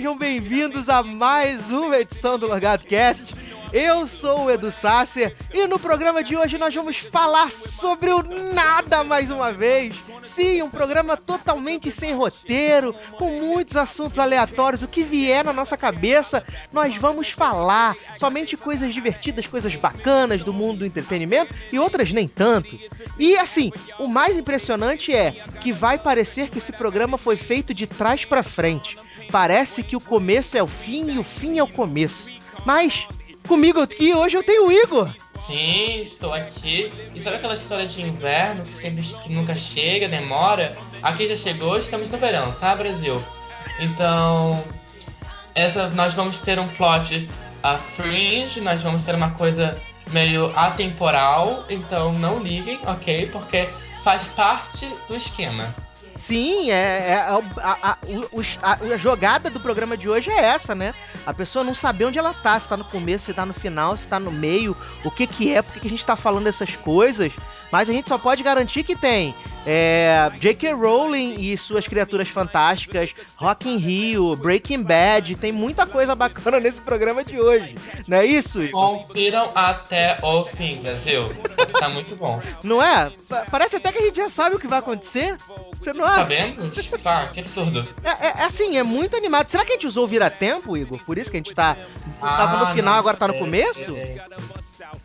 Sejam bem-vindos a mais uma edição do Logado Cast. Eu sou o Edu Sasser e no programa de hoje nós vamos falar sobre o nada mais uma vez. Sim, um programa totalmente sem roteiro, com muitos assuntos aleatórios, o que vier na nossa cabeça, nós vamos falar. Somente coisas divertidas, coisas bacanas do mundo do entretenimento e outras nem tanto. E assim, o mais impressionante é que vai parecer que esse programa foi feito de trás pra frente. Parece que o começo é o fim e o fim é o começo. Mas comigo aqui hoje eu tenho o Igor. Sim, estou aqui. E sabe aquela história de inverno que sempre que nunca chega, demora? Aqui já chegou, estamos no verão, tá, Brasil? Então, essa nós vamos ter um plot a fringe, nós vamos ter uma coisa meio atemporal, então não liguem, ok? Porque faz parte do esquema. Sim, é, é a, a- a- a jogada do programa de hoje é essa, né? A pessoa não saber onde ela tá, se tá no começo, se tá no final, se tá no meio, o que que é, por que que a gente tá falando essas coisas. Mas a gente só pode garantir que tem é, J.K. Rowling e suas criaturas fantásticas, Rock in Rio, Breaking Bad, tem muita coisa bacana nesse programa de hoje. Não é isso, Igor? Confiram até o fim, Brasil. Tá muito bom. Não é? Pa- Parece até que a gente já sabe o que vai acontecer. Você não acha? Sabendo? Pá, que absurdo. É, é- é assim, é muito animado. Será que a gente usou o vira-tempo, Igor? Por isso que a gente tá. tava no Ah, final, agora tá no começo?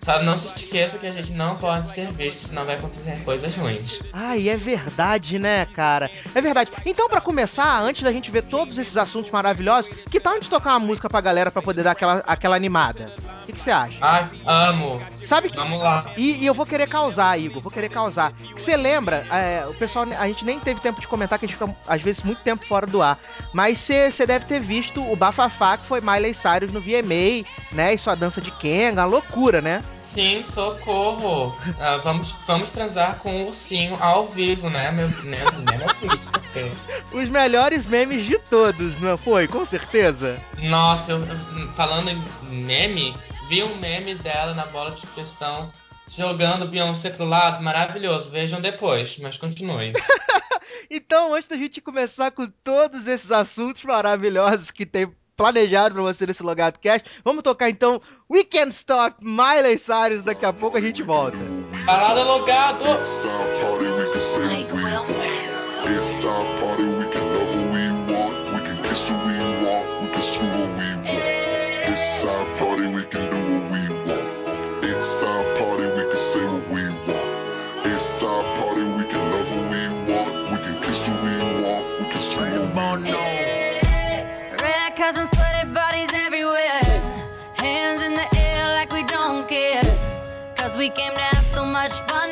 Só não se esqueça que a gente não pode ser visto, senão vai acontecer coisas ruins. Ai, é verdade, né, cara? É verdade. Então, pra começar, antes da gente ver todos esses assuntos maravilhosos, que tal a gente tocar uma música pra galera pra poder dar aquela, aquela animada? O que você acha? Ai, amo. Sabe que. Vamos lá. E, e eu vou querer causar, Igor, vou querer causar. Que você lembra, é, o pessoal, a gente nem teve tempo de comentar, que a gente fica, às vezes, muito tempo fora do ar. Mas você você deve ter visto o bafafá que foi Miley Cyrus no VMA, né? E sua dança de Kenga, loucura, né? Sim, socorro. Ah, vamos, vamos transar com o ursinho ao vivo, né, meu, né, né, meu príncipe? Os melhores memes de todos, não foi? Com certeza. Nossa, eu, eu- falando em meme, vi um meme dela na bola de inscrição jogando Beyoncé pro lado, maravilhoso. Vejam depois, mas continuem. Então, antes da gente começar com todos esses assuntos maravilhosos que tem planejado pra você nesse Logado Cast, vamos tocar então Weekend Stop Miley Cyrus. Daqui a pouco a gente volta. Parada logado! It's our party, we can say what we want. It's our party, we can love who we want. We can kiss who we want. We can screw who we want. It's our party, we can do what we want. It's our party, we can say what we want. It's our party, we can love who we want. We can kiss who we want. We can screw who we want. We came to have so much fun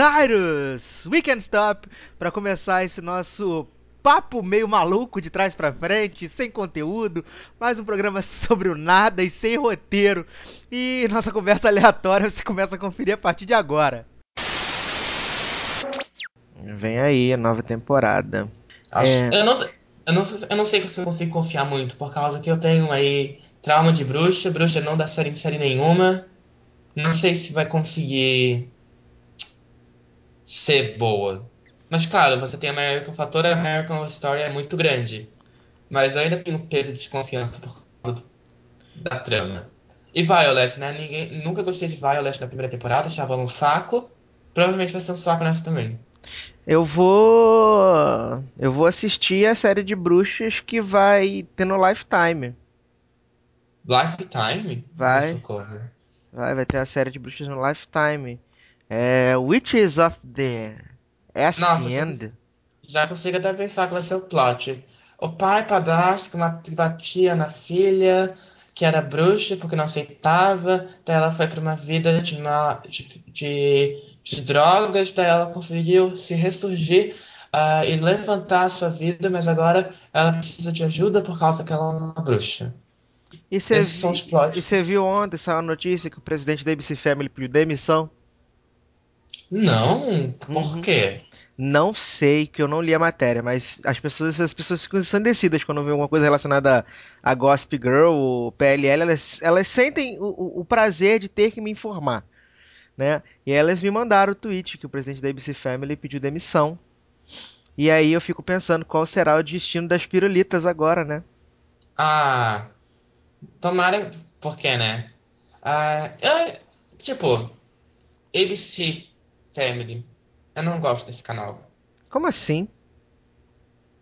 Cyrus, We Can Stop, pra começar esse nosso papo meio maluco de trás pra frente, sem conteúdo, mais um programa sobre o nada e sem roteiro. E nossa conversa aleatória você começa a conferir a partir de agora. Vem aí a nova temporada. Acho- É. Eu, não, eu, não, eu não sei se eu consigo confiar muito, por causa que eu tenho aí trauma de bruxa, bruxa não dá série em série nenhuma. Não sei se vai conseguir ser boa. Mas claro, você tem American, o fator American Horror Story é muito grande. Mas eu ainda tenho peso de desconfiança por causa da trama. E Violet, né? Ninguém, nunca gostei de Violet na primeira temporada, achava ela um saco. Provavelmente vai ser um saco nessa também. Eu vou. Eu vou assistir a série de bruxas que vai ter no Lifetime. Lifetime? Vai. Vai, vai ter a série de bruxas no Lifetime. É. Witches of the East Nossa, End. Já consigo até pensar que vai ser o plot. O pai padrasto que batia na filha, que era bruxa porque não aceitava, daí ela foi para uma vida de, ma- de, de, de drogas, daí ela conseguiu se ressurgir ah, e levantar a sua vida, mas agora ela precisa de ajuda por causa que ela é uma bruxa. E você viu ontem saiu a notícia que o presidente da ABC Family pediu demissão? Não, por Uhum. quê? Não sei, que eu não li a matéria, mas as pessoas, as pessoas ficam ensandecidas quando vê alguma coisa relacionada a, a Gossip Girl ou PLL, elas, elas sentem o, o- o prazer de ter que me informar, né? E elas me mandaram o tweet que o presidente da ABC Family pediu demissão. E aí eu fico pensando qual será o destino das pirulitas agora, né? Ah, tomara, por quê, né? Ah, eu, tipo, ABC Family. Eu não gosto desse canal. Como assim?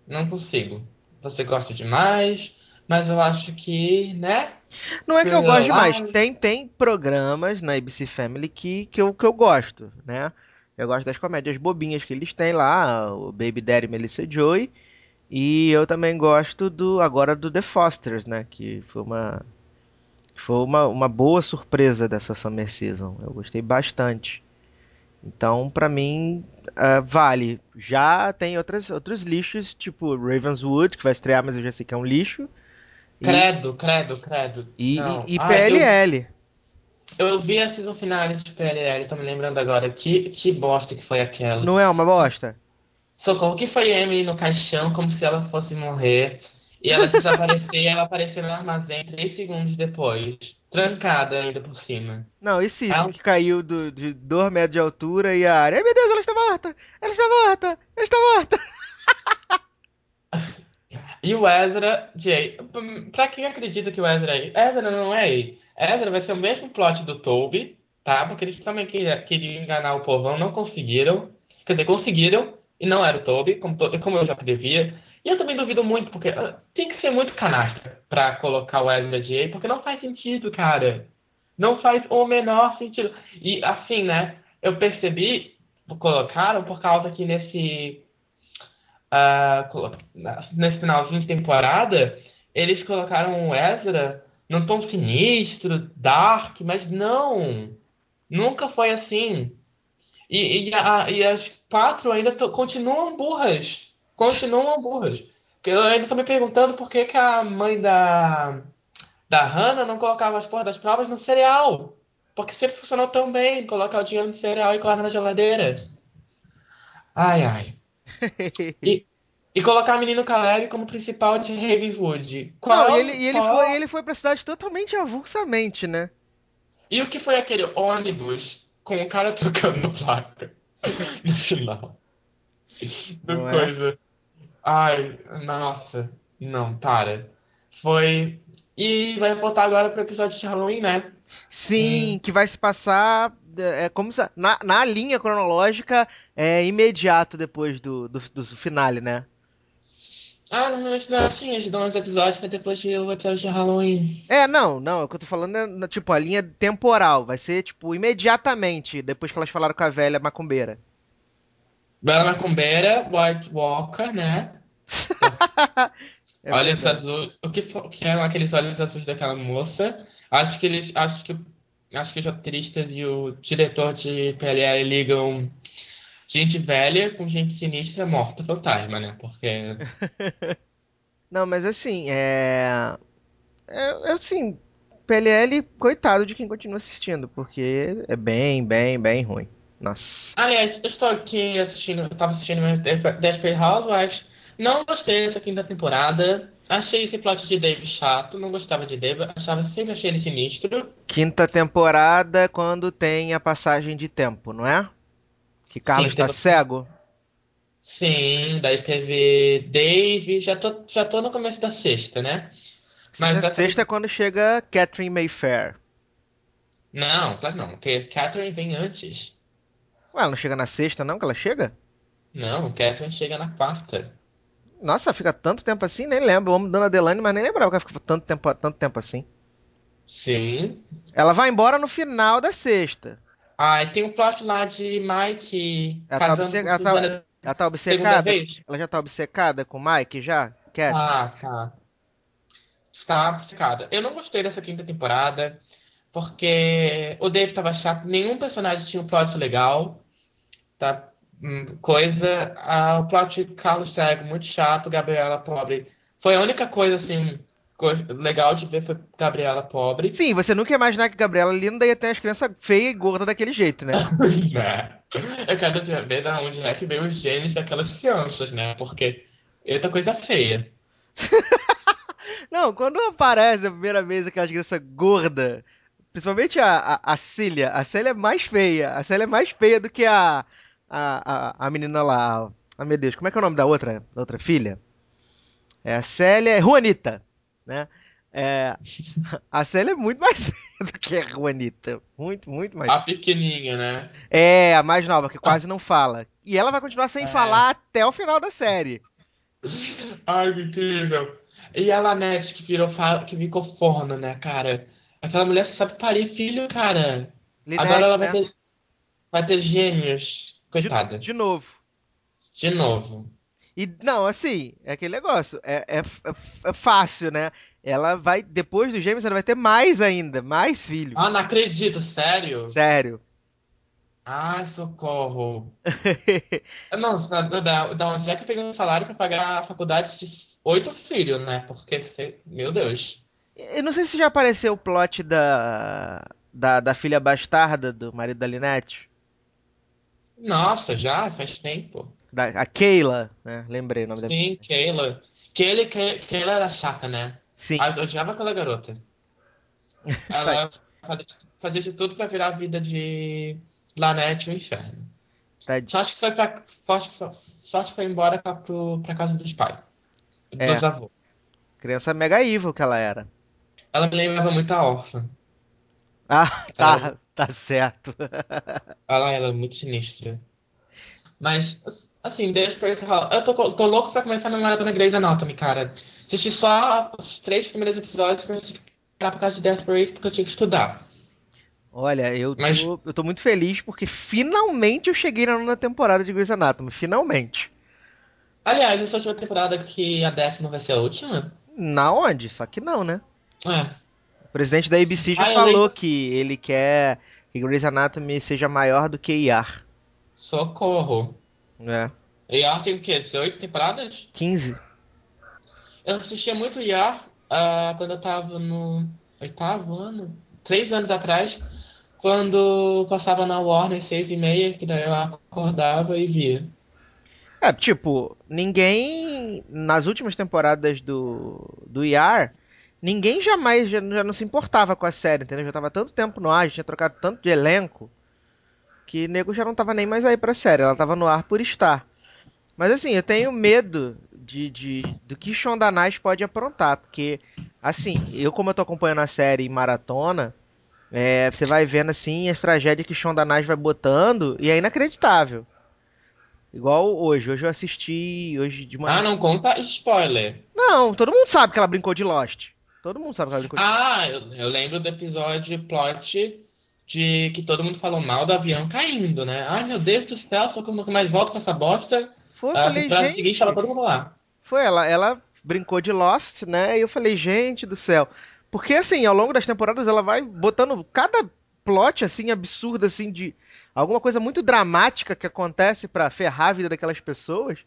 Não consigo. Você gosta demais, mas eu acho que, né? Não é que eu gosto demais. Tem, tem programas na ABC Family que, que, eu, que eu gosto, né? Eu gosto das comédias bobinhas que eles têm lá, o Baby Daddy e Melissa Joy. E eu também gosto do agora do The Fosters, né? Que foi uma foi uma, uma boa surpresa dessa Summer Season. Eu gostei bastante. Então, pra mim, ah, vale. Já tem outras, outros lixos, tipo Ravenswood, que vai estrear, mas eu já sei que é um lixo. E, Credo, credo, credo. e, e, e Ah, PLL. Eu, eu vi a season finale de PLL, tô me lembrando agora. Que, que bosta que foi aquela. Não é uma bosta? Socorro, que foi Emily no caixão, como se ela fosse morrer. E ela desaparecer e ela aparecer no armazém três segundos depois. Trancada ainda por cima. Não, e É um- que caiu do, de 2 metros de altura e a área. Ai meu Deus, ela está morta! Ela está morta! Ela está morta! E o Ezra, Jay. Pra quem acredita que o Ezra é Ezra não é ele. Ezra vai ser o mesmo plot do Toby, tá? Porque eles também queriam, queriam enganar o povão, não conseguiram. Quer dizer, conseguiram, e não era o Toby, como, como eu já previa. Eu também duvido muito, porque ah, tem que ser muito canastra pra colocar o Ezra Jay, porque não faz sentido, cara. Não faz o menor sentido. E assim, né? Eu percebi, colocaram por causa que nesse na- nesse finalzinho de temporada, eles colocaram o Ezra num tom sinistro, dark, mas não. Nunca foi assim. E, e, a- e as quatro ainda continuam burras. Continuam burras. Porque Eu ainda tô me perguntando por que, que a mãe da, da Hannah não colocava as porras das provas no cereal. Porque sempre funcionou tão bem colocar o dinheiro no cereal e guardar na geladeira. Ai, ai. E, e colocar o menino Caleb como principal de Ravenswood. Qual, Não, e ele, e ele, qual- foi, ele foi pra cidade totalmente avulsamente, né? E o que foi aquele ônibus com o cara tocando placa no final? do Não é? Ai, nossa. Não, para. Foi. E vai voltar agora pro episódio de Halloween, né? Sim, que vai se passar. É é como se, na, na linha cronológica é imediato depois do, do, do finale, né? Ah, normalmente não é assim, eles dão uns episódios pra depois de o episódio de Halloween. É, não, não, o que eu tô falando é, na- tipo, a linha temporal. Vai ser, tipo, imediatamente depois que elas falaram com a velha macumbeira. Bela Macumbeira, White Walker, né? É olhos azuis. O que, o que eram aqueles olhos azuis daquela moça? Acho que eles. Acho que, acho que os roteiristas e o diretor de PLL ligam gente velha com gente sinistra morta fantasma, né? Porque. Não, mas assim, é. É, é assim, PLL, coitado de quem continua assistindo, porque é bem, bem, bem ruim. Nossa. Aliás, eu estou aqui assistindo. Eu tava assistindo Desperate Housewives. Não gostei dessa quinta temporada. Achei esse plot de Dave chato. Não gostava de Dave. Achava, sempre achei ele sinistro. Quinta temporada, quando tem a passagem de tempo, não é? Que Carlos tá teve- cego. Sim, daí teve Dave. Já tô, já tô no começo da sexta, né? Mas Sexta, essa- sexta é quando chega Catherine Mayfair. Não, claro não, porque Catherine vem antes. Ué, ela não chega na sexta, não, que ela chega? Não, Catherine chega na quarta. Nossa, fica tanto tempo assim, nem lembro. Vamos dando a Delane, mas nem lembrava que ela ficou tanto tempo, tanto tempo assim. Sim. Ela vai embora no final da sexta. Ah, e tem um plot lá de Mike Ela tá, casando obce- com ela tá- ela tá obcecada? Ela já tá obcecada com o Mike já? Cat? Ah, tá. Está obcecada. Eu não gostei dessa quinta temporada, porque o Dave tava chato, nenhum personagem tinha um plot legal, tá? Coisa. O plot de Carlos Cego, muito chato, Gabriela Pobre. Foi a única coisa, assim, legal de ver foi Gabriela Pobre. Sim, você nunca ia imaginar que Gabriela Linda ia ter as crianças feias e gordas daquele jeito, né? Né? Eu quero ver da onde é que veio os genes daquelas crianças, né? Porque eita coisa feia. Não, quando aparece a primeira vez aquelas crianças gordas, principalmente a, a, a Cília, a Célia é mais feia. A Célia é mais feia do que a, a, a, a menina lá. a- Ah, meu Deus, como é que é o nome da outra, da outra filha? É a Célia, é Juanita, né? É, a Célia é muito mais feia do que a Juanita. Muito, muito mais A pequenininha, né? É, a mais nova, que quase não fala. E ela vai continuar sem É. falar até o final da série. Ai, que incrível. E a Lanete que virou que ficou forno, né, cara? Aquela mulher que sabe parir filho, cara. Linette, Agora ela vai né? ter, vai ter gêmeos. De- Coitada. de novo. De novo. E não, assim, é aquele negócio. É, é, é- é fácil, né? Ela vai, depois do Gêmeos, ela vai ter mais ainda, mais filho. Ah, não acredito, sério? Sério. Ai, socorro. Não, da, da, onde é que pegou um salário pra pagar a faculdade de oito filhos, né? Porque, meu Deus. Eu não sei se já apareceu o plot da, da, da filha bastarda do marido da Linette. Nossa, já faz tempo. Da, a Keila, né? Lembrei o nome da Sim, Keila. Keila, Ke- Keila era chata, né? Sim. Ah, eu odiava aquela garota. Ela fazia, de tudo pra virar a vida de Lanete um inferno. Tadinha. Sorte que foi pra. Sorte, foi- sorte que foi embora pra, pro, pra casa dos pais. É. Dos avós. Criança mega evil que ela era. Ela me lembrava muito a órfã. Ah, tá, tá certo. Ela era muito sinistra. Mas, assim, Desperate Housewives. Eu tô, tô louco pra começar a minha maratona Grey's Anatomy, cara. Assisti só os três primeiros episódios pra ficar por causa de Desperate porque eu tinha que estudar. Olha, eu tô, Mas- eu tô muito feliz porque finalmente eu cheguei na nona temporada de Grey's Anatomy. Finalmente. Aliás, essa última temporada que a décima vai ser a última? Na onde? Só que não, né? É. O presidente da ABC já Ah, falou que ele quer que Grey's Anatomy seja maior do que IAR. Socorro. É. ER tem o quê? 18 temporadas? 15. Eu assistia muito ER ah, quando eu tava no oitavo ano, três anos atrás, quando passava na Warner seis e meia, que daí eu acordava e via. É, tipo, ninguém. Nas últimas temporadas do, do IAR, ninguém jamais já, já não se importava com a série, entendeu? Já tava tanto tempo no ar, já tinha trocado tanto de elenco, que nego já não tava nem mais aí pra série, ela tava no ar por estar. Mas assim, eu tenho medo de, de do que Shonda Rhimes pode aprontar, porque assim, eu como eu tô acompanhando a série em maratona, é, você vai vendo assim as tragédias que Shonda Rhimes vai botando e é inacreditável. Igual hoje, hoje eu assisti hoje de manhã. Ah, não conta spoiler. Não, todo mundo sabe que ela brincou de Lost. Todo mundo sabe que ela brincou de Ah, eu, eu lembro do episódio plot de que todo mundo falou mal do avião caindo, né? Ai, meu Deus do céu, só que eu nunca mais volto com essa bosta. Foi, eu A falei, gente. seguinte tava todo mundo lá. Foi ela, ela brincou de Lost, né? E eu falei, gente do céu. Porque assim, ao longo das temporadas ela vai botando cada plot assim absurdo assim de alguma coisa muito dramática que acontece pra ferrar a vida daquelas pessoas,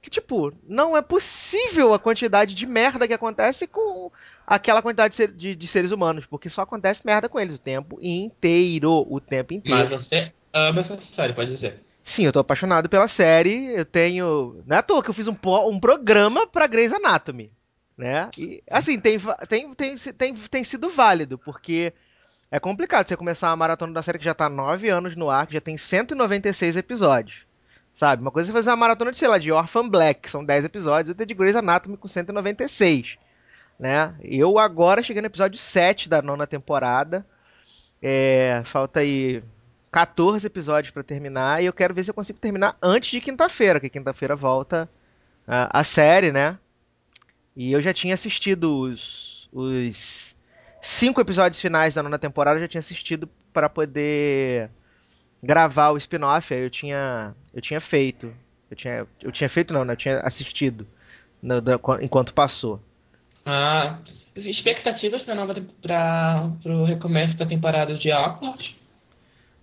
que tipo, não é possível a quantidade de merda que acontece com aquela quantidade de, de- de seres humanos, porque só acontece merda com eles o tempo inteiro, o tempo inteiro. Mas você ama essa série, pode dizer. Sim, eu tô apaixonado pela série. Eu tenho. Não é à toa que eu fiz um, um programa pra Grey's Anatomy. Né? E, assim, tem, tem, tem, tem, tem sido válido, porque é complicado você começar uma maratona da série que já tá 9 anos no ar, que já tem 196 episódios. Sabe? Uma coisa é fazer uma maratona de, sei lá, de Orphan Black, que são 10 episódios, outra de Grey's Anatomy com 196. Né? Eu agora cheguei no episódio 7 da nona temporada. É, falta aí 14 episódios pra terminar e eu quero ver se eu consigo terminar antes de quinta-feira, que quinta-feira volta a, a série, né? E eu já tinha assistido os, os cinco episódios finais da nona temporada, eu já tinha assistido para poder gravar o spin-off, aí eu tinha eu tinha feito. Eu tinha eu tinha feito não, né? Eu tinha assistido no- enquanto passou. Ah, expectativas pra nova pra, pro recomeço da temporada de Awkward?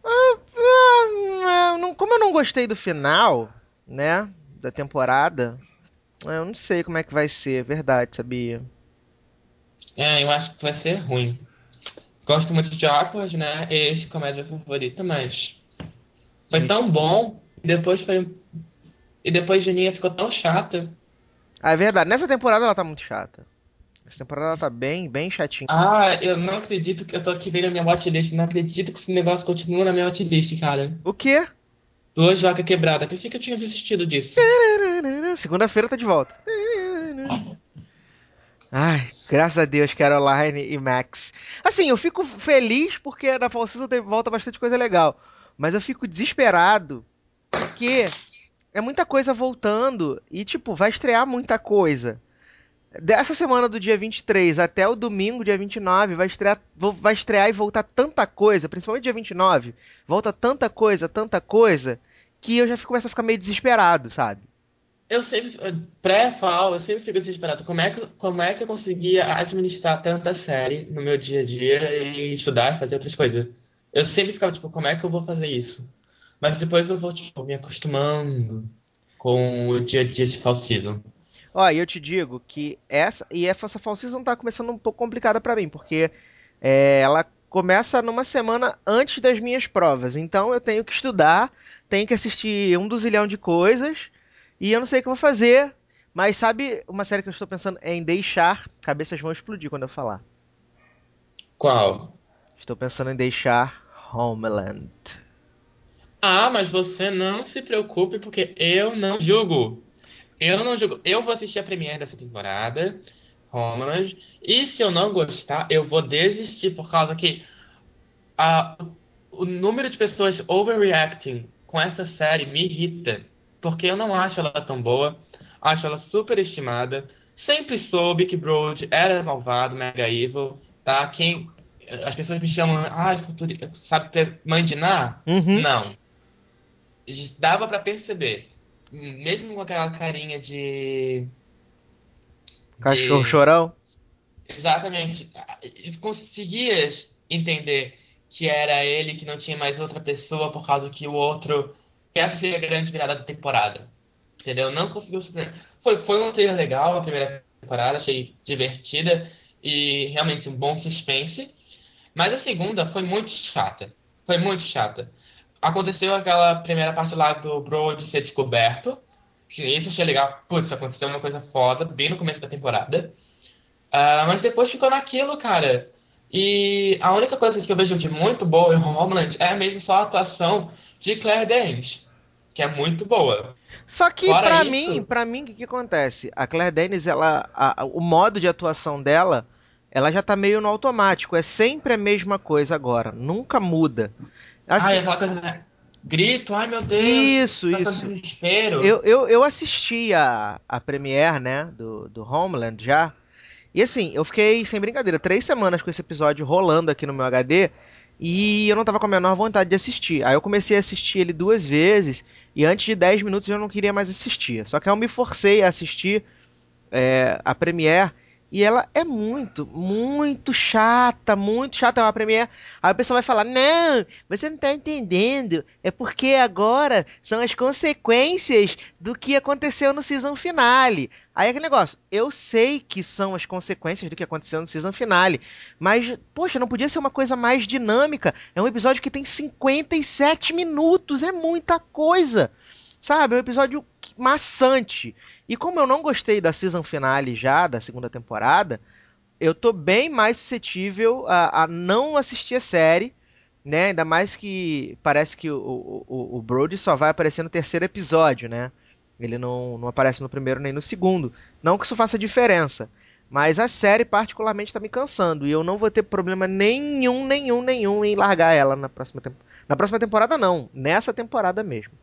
Ah, não- como eu não gostei do final, né, da temporada, eu não sei como é que vai ser, é verdade, sabia? É, eu acho que vai ser ruim. Gosto muito de Awkward, né? Esse comédia favorita, mas foi tão bom e depois foi e depois Juninha ficou tão chata. Ah, é verdade, nessa temporada ela tá muito chata. Essa temporada ela tá bem, bem chatinha. Ah, eu não acredito que eu tô aqui vendo a minha watchlist. Não acredito que esse negócio continua na minha watchlist, cara. O quê? Duas vacas quebradas. Pensei que eu tinha desistido disso. Segunda-feira tá de volta. Ai, graças a Deus, Caroline e Max. Assim, eu fico feliz porque na tem- volta bastante coisa legal. Mas eu fico desesperado porque é muita coisa voltando e, tipo, vai estrear muita coisa. Dessa semana do dia 23 até o domingo, dia 29, vai estrear, vai estrear e voltar tanta coisa, principalmente dia 29, volta tanta coisa, tanta coisa, que eu já começo a ficar meio desesperado, sabe? Eu sempre, pré-fall, eu sempre fico desesperado. Como é que, como é que eu conseguia administrar tanta série no meu dia a dia e estudar e fazer outras coisas? Eu sempre ficava tipo, como é que eu vou fazer isso? Mas depois eu vou, tipo, me acostumando com o dia a dia de fall season. Ó, eu te digo que essa e essa Fall Season tá começando um pouco complicada pra mim, porque é, ela começa numa semana antes das minhas provas. Então eu tenho que estudar, tenho que assistir um duzilhão de coisas e eu não sei o que eu vou fazer. Mas sabe uma série que eu estou pensando em deixar? Cabeças vão explodir quando eu falar. Qual? Estou pensando em deixar Homeland. Ah, mas você não se preocupe, porque eu não julgo. Eu não julgo. Eu vou assistir a premiere dessa temporada, Homeland, e se eu não gostar, eu vou desistir por causa que a, o número de pessoas overreacting com essa série me irrita. Porque eu não acho ela tão boa, acho ela super estimada. Sempre soube que Brody era malvado, mega evil, tá? Quem, as pessoas me chamam, ah, futuri- sabe, Ná? Uhum. Não. Dava pra perceber. Mesmo com aquela carinha de. Cachorro de- chorão? Exatamente. Conseguias entender que era ele que não tinha mais outra pessoa por causa que o outro. Essa seria a grande virada da temporada. Entendeu? Não conseguiu. Foi, foi um trailer legal a primeira temporada, achei divertida e realmente um bom suspense. Mas a segunda foi muito chata. Foi muito chata. Aconteceu aquela primeira parte lá do Brody ser descoberto. Que isso achei legal. Putz, aconteceu uma coisa foda, bem no começo da temporada. Ah, mas depois ficou naquilo, cara. E a única coisa que eu vejo de muito boa em Homeland é mesmo só a atuação de Claire Danes, que é muito boa. Só que isso- mim, para mim, o que, que acontece? A Claire Denis, ela, a- o modo de atuação dela, ela já tá meio no automático. É sempre a mesma coisa agora, nunca muda. Assim, ai, aquela coisa, né? Grito, ai meu Deus. Isso, tá isso. Desespero. eu, eu, eu assisti a, a premiere, né, do, do Homeland já. E assim, eu fiquei, sem brincadeira, três semanas com esse episódio rolando aqui no meu HD. E eu não tava com a menor vontade de assistir. Aí eu comecei a assistir ele duas vezes. E antes de 10 minutos eu não queria mais assistir. Só que eu me forcei a assistir é, a Premiere. E ela é muito, muito chata, muito chata é uma Premiere. Aí o pessoal vai falar: Não, você não tá entendendo. É porque agora são as consequências do que aconteceu no season finale. Aí aquele negócio, eu sei que são as consequências do que aconteceu no season finale. Mas, poxa, não podia ser uma coisa mais dinâmica. É um episódio que tem 57 minutos, é muita coisa. Sabe? É um episódio maçante. E como eu não gostei da season finale já, da segunda temporada, eu tô bem mais suscetível a, a não assistir a série, né? Ainda mais que parece que o, o, o- Brody só vai aparecer no terceiro episódio, né? Ele não, não aparece no primeiro nem no segundo. Não que isso faça diferença. Mas a série, particularmente, tá me cansando. E eu não vou ter problema nenhum, nenhum, nenhum em largar ela na próxima temporada. Na próxima temporada, não. Nessa temporada mesmo.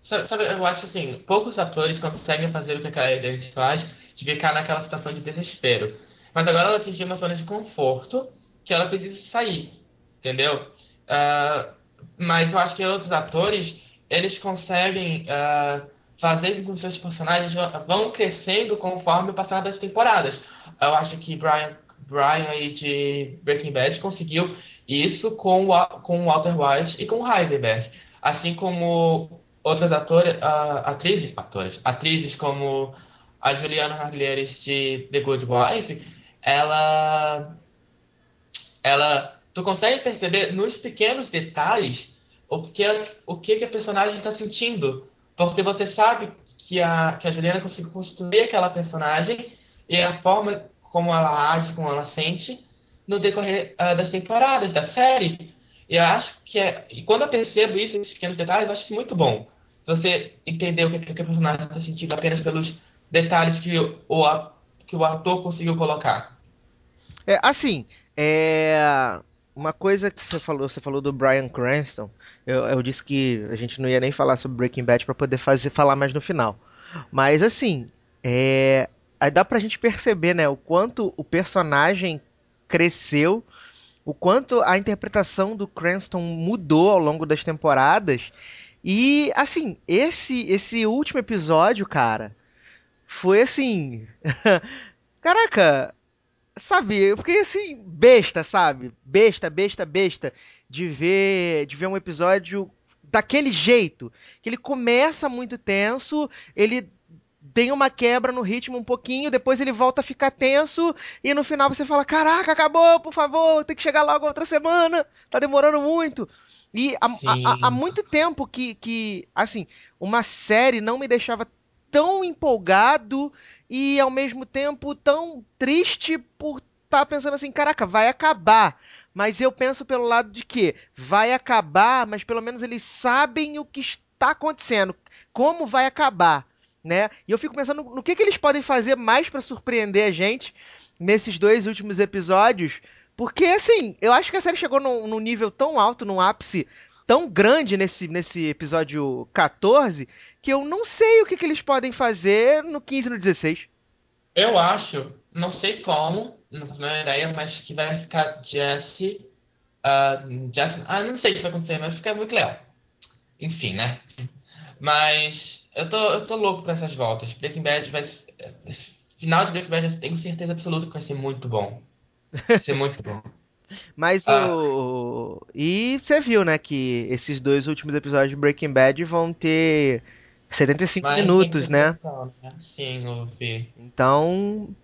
Sabe, eu acho assim, poucos atores conseguem fazer o que aquela Edith faz, de ficar naquela situação de desespero. Mas agora ela atingiu uma zona de conforto que ela precisa sair, entendeu? Ah, mas eu acho que outros atores, eles conseguem ah, fazer com que seus personagens vão crescendo conforme o passar das temporadas. Eu acho que Brian, Brian aí de Breaking Bad conseguiu isso com o, com o Walter White e com o Heisenberg. Assim como outras atores, ah, atrizes, atores, atrizes como a Juliana Margulies de The Good Wife, ela, ela, tu consegue perceber nos pequenos detalhes o que o que, que a personagem está sentindo, porque você sabe que a que a Juliana conseguiu construir aquela personagem e a forma como ela age, como ela sente no decorrer ah, das temporadas da série. E eu acho que é. E quando eu percebo isso, esses pequenos detalhes, eu acho isso muito bom. Se você entender o que, que o personagem está sentindo apenas pelos detalhes que o, que o ator conseguiu colocar. É, assim, é. Uma coisa que você falou, você falou do Bryan Cranston. Eu, eu disse que a gente não ia nem falar sobre Breaking Bad pra poder fazer falar mais no final. Mas assim, é. Aí dá pra gente perceber, né, o quanto o personagem cresceu, o quanto a interpretação do Cranston mudou ao longo das temporadas. E assim, esse esse último episódio, cara, foi assim, caraca, sabe, eu fiquei assim, besta, sabe? Besta, besta, besta de ver, de ver um episódio daquele jeito, que ele começa muito tenso, ele tem uma quebra no ritmo um pouquinho, depois ele volta a ficar tenso e no final você fala: "Caraca, acabou, por favor, tem que chegar logo outra semana, tá demorando muito". E há, há- há- muito tempo que, que, assim, uma série não me deixava tão empolgado e ao mesmo tempo tão triste por estar pensando assim, caraca, vai acabar. Mas eu penso pelo lado de que vai acabar, mas pelo menos eles sabem o que está acontecendo, como vai acabar, né? E eu fico pensando no que, que eles podem fazer mais para surpreender a gente nesses dois últimos episódios, porque assim, eu acho que a série chegou num, num nível tão alto, num ápice tão grande nesse, nesse episódio 14, que eu não sei o que, que eles podem fazer no 15 e no 16. Eu acho, não sei como, não menor ideia, mas que vai ficar Jesse. ah, Jesse ah, não sei o que vai acontecer, mas fica muito legal. Enfim, né? Mas eu tô, eu tô louco pra essas voltas. Breaking Bad vai. ser- Final de Breaking Bad eu tenho certeza absoluta que vai ser muito bom. Vai ser muito bom. Mas Ah. o. E você viu, né, que esses dois últimos episódios de Breaking Bad vão ter 75 Mas minutos, né? né? Sim, eu vi. Então.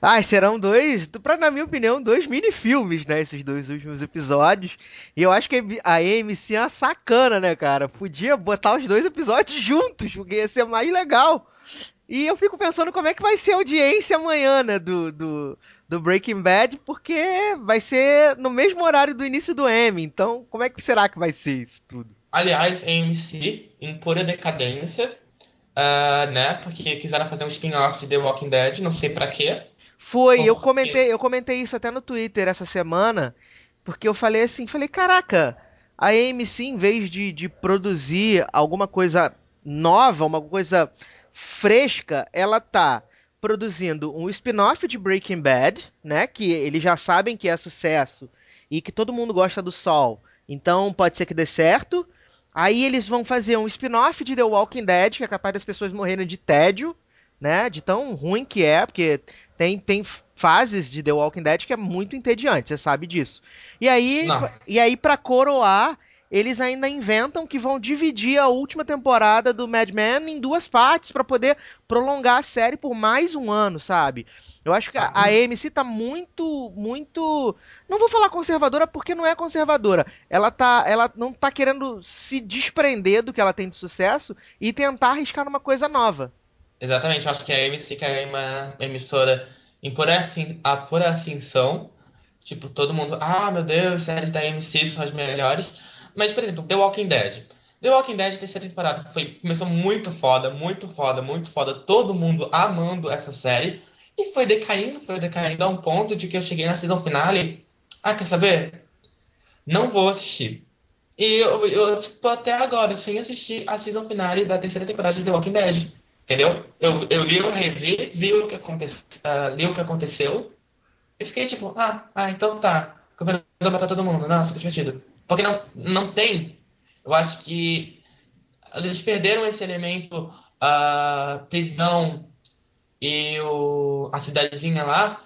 Ah, serão dois, pra, na minha opinião, dois mini-filmes, né? Esses dois últimos episódios. E eu acho que a AMC é uma sacana, né, cara? Podia botar os dois episódios juntos, porque ia ser mais legal. E eu fico pensando como é que vai ser a audiência amanhã, né, do, do, do Breaking Bad, porque vai ser no mesmo horário do início do M. Então, como é que será que vai ser isso tudo? Aliás, AMC, em pura decadência, uh, né? Porque quiseram fazer um spin-off de The Walking Dead, não sei pra quê. Foi, eu comentei, eu comentei isso até no Twitter essa semana, porque eu falei assim, falei, caraca, a AMC, em vez de, de produzir alguma coisa nova, uma coisa fresca, ela tá produzindo um spin-off de Breaking Bad, né? Que eles já sabem que é sucesso e que todo mundo gosta do Sol. Então pode ser que dê certo. Aí eles vão fazer um spin-off de The Walking Dead, que é capaz das pessoas morrerem de tédio, né? De tão ruim que é, porque tem, tem fases de The Walking Dead que é muito entediante, você sabe disso. E aí, e aí para coroar, eles ainda inventam que vão dividir a última temporada do Mad Men em duas partes para poder prolongar a série por mais um ano, sabe? Eu acho que a, a AMC tá muito, muito. Não vou falar conservadora porque não é conservadora. Ela, tá, ela não tá querendo se desprender do que ela tem de sucesso e tentar arriscar numa coisa nova. Exatamente, eu acho que a AMC que é uma emissora em por, assim, a por ascensão. Tipo, todo mundo, ah, meu Deus, séries da AMC são as melhores. Mas, por exemplo, The Walking Dead. The Walking Dead, terceira temporada, foi, começou muito foda, muito foda, muito foda. Todo mundo amando essa série. E foi decaindo, foi decaindo a um ponto de que eu cheguei na season finale. Ah, quer saber? Não vou assistir. E eu, eu tipo, tô até agora sem assistir a season finale da terceira temporada de The Walking Dead. Entendeu? Eu, eu li o revi, vi o que, aconte, uh, li o que aconteceu. E fiquei tipo, ah, ah então tá. O governador matar todo mundo. Nossa, que divertido. Porque não, não tem. Eu acho que eles perderam esse elemento uh, prisão e o, a cidadezinha lá.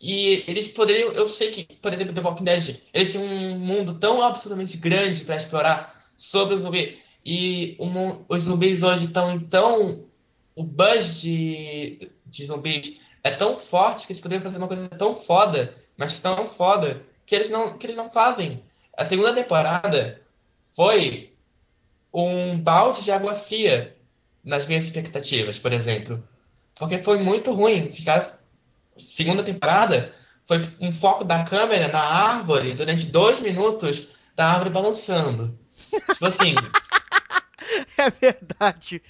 E eles poderiam. Eu sei que, por exemplo, The Walking Dead, eles têm um mundo tão absolutamente grande para explorar sobre o zumbi. E o, os zumbis hoje estão tão. O buzz de, de zumbis é tão forte que eles poderiam fazer uma coisa tão foda, mas tão foda, que eles não, que eles não fazem. A segunda temporada foi um balde de água fria nas minhas expectativas, por exemplo. Porque foi muito ruim. Ficar segunda temporada foi um foco da câmera na árvore durante dois minutos da árvore balançando. Tipo assim. é verdade.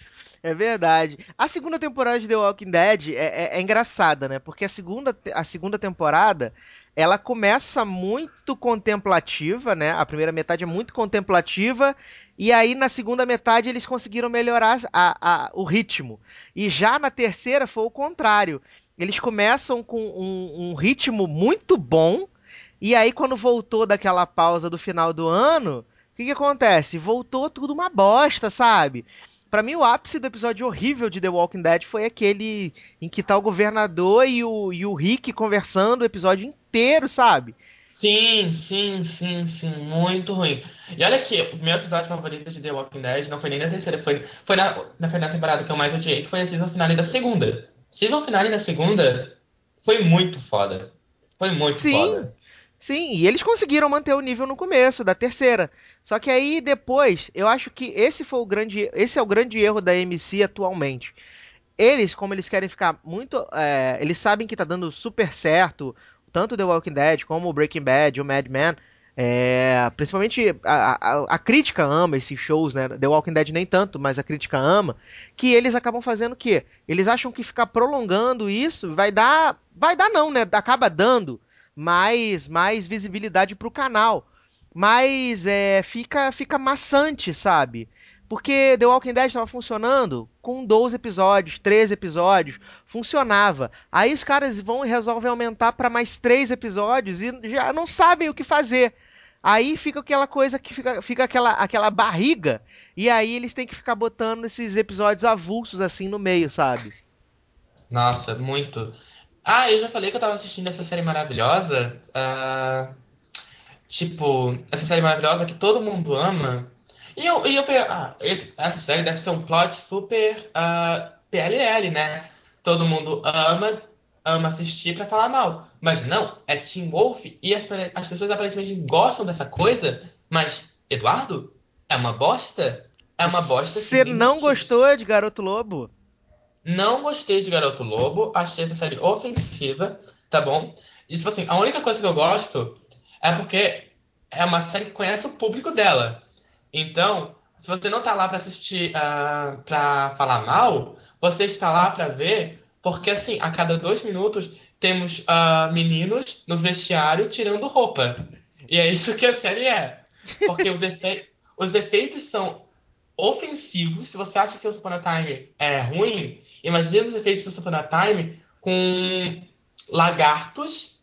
É verdade. A segunda temporada de The Walking Dead é, é, é, engraçada, né? Porque a segunda, a segunda temporada ela começa muito contemplativa, né? A primeira metade é muito contemplativa e aí, na segunda metade, eles conseguiram melhorar a, a, o ritmo. E já na terceira foi o contrário. Eles começam com um, um ritmo muito bom. E aí, quando voltou daquela pausa do final do ano, o que, que acontece? Voltou tudo uma bosta, sabe? Para mim, o ápice do episódio horrível de The Walking Dead foi aquele em que tá o governador e o, e o Rick conversando o episódio inteiro, sabe? Sim, sim, sim, sim, muito ruim. E olha que o meu episódio favorito de The Walking Dead não foi nem na terceira, foi, foi na, na, na temporada que eu mais odiei, que foi a season finale da segunda. Season finale da segunda foi muito foda. Foi muito sim, foda. Sim, e eles conseguiram manter o nível no começo da terceira. Só que aí depois, eu acho que esse foi o grande, esse é o grande erro da MC atualmente. Eles, como eles querem ficar muito, é, eles sabem que tá dando super certo, tanto The Walking Dead como Breaking Bad, o Mad Men, é, principalmente a, a, a, crítica ama esses shows, né? The Walking Dead nem tanto, mas a crítica ama. Que eles acabam fazendo o quê? Eles acham que ficar prolongando isso vai dar. Vai dar, não, né? Acaba dando mais, mais visibilidade pro canal. Mas é, fica, fica maçante, sabe? Porque The Walking Dead estava funcionando com 12 episódios, 13 episódios, funcionava. Aí os caras vão e resolvem aumentar para mais 3 episódios e já não sabem o que fazer. Aí fica aquela coisa que fica, fica aquela, aquela barriga, e aí eles têm que ficar botando esses episódios avulsos assim no meio, sabe? Nossa, muito. Ah, eu já falei que eu tava assistindo essa série maravilhosa. Uh, tipo, essa série maravilhosa que todo mundo ama. E eu, e eu ah, esse, essa série deve ser um plot super uh, ah, PLL, né? Todo mundo ama, ama assistir para falar mal. Mas não, é Teen Wolf e as, as pessoas aparentemente gostam dessa coisa, mas Eduardo, é uma bosta? É uma bosta. Você não gostou de Garoto Lobo? Não gostei de Garoto Lobo, achei essa série ofensiva, tá bom? E tipo assim, a única coisa que eu gosto é porque é uma série que conhece o público dela. Então, se você não tá lá pra assistir, uh, pra falar mal, você está lá pra ver, porque assim, a cada dois minutos temos uh, meninos no vestiário tirando roupa. E é isso que a série é. Porque os, efe os efeitos são ofensivos. Se você acha que o Super Time é ruim, imagine os efeitos do Super Time com lagartos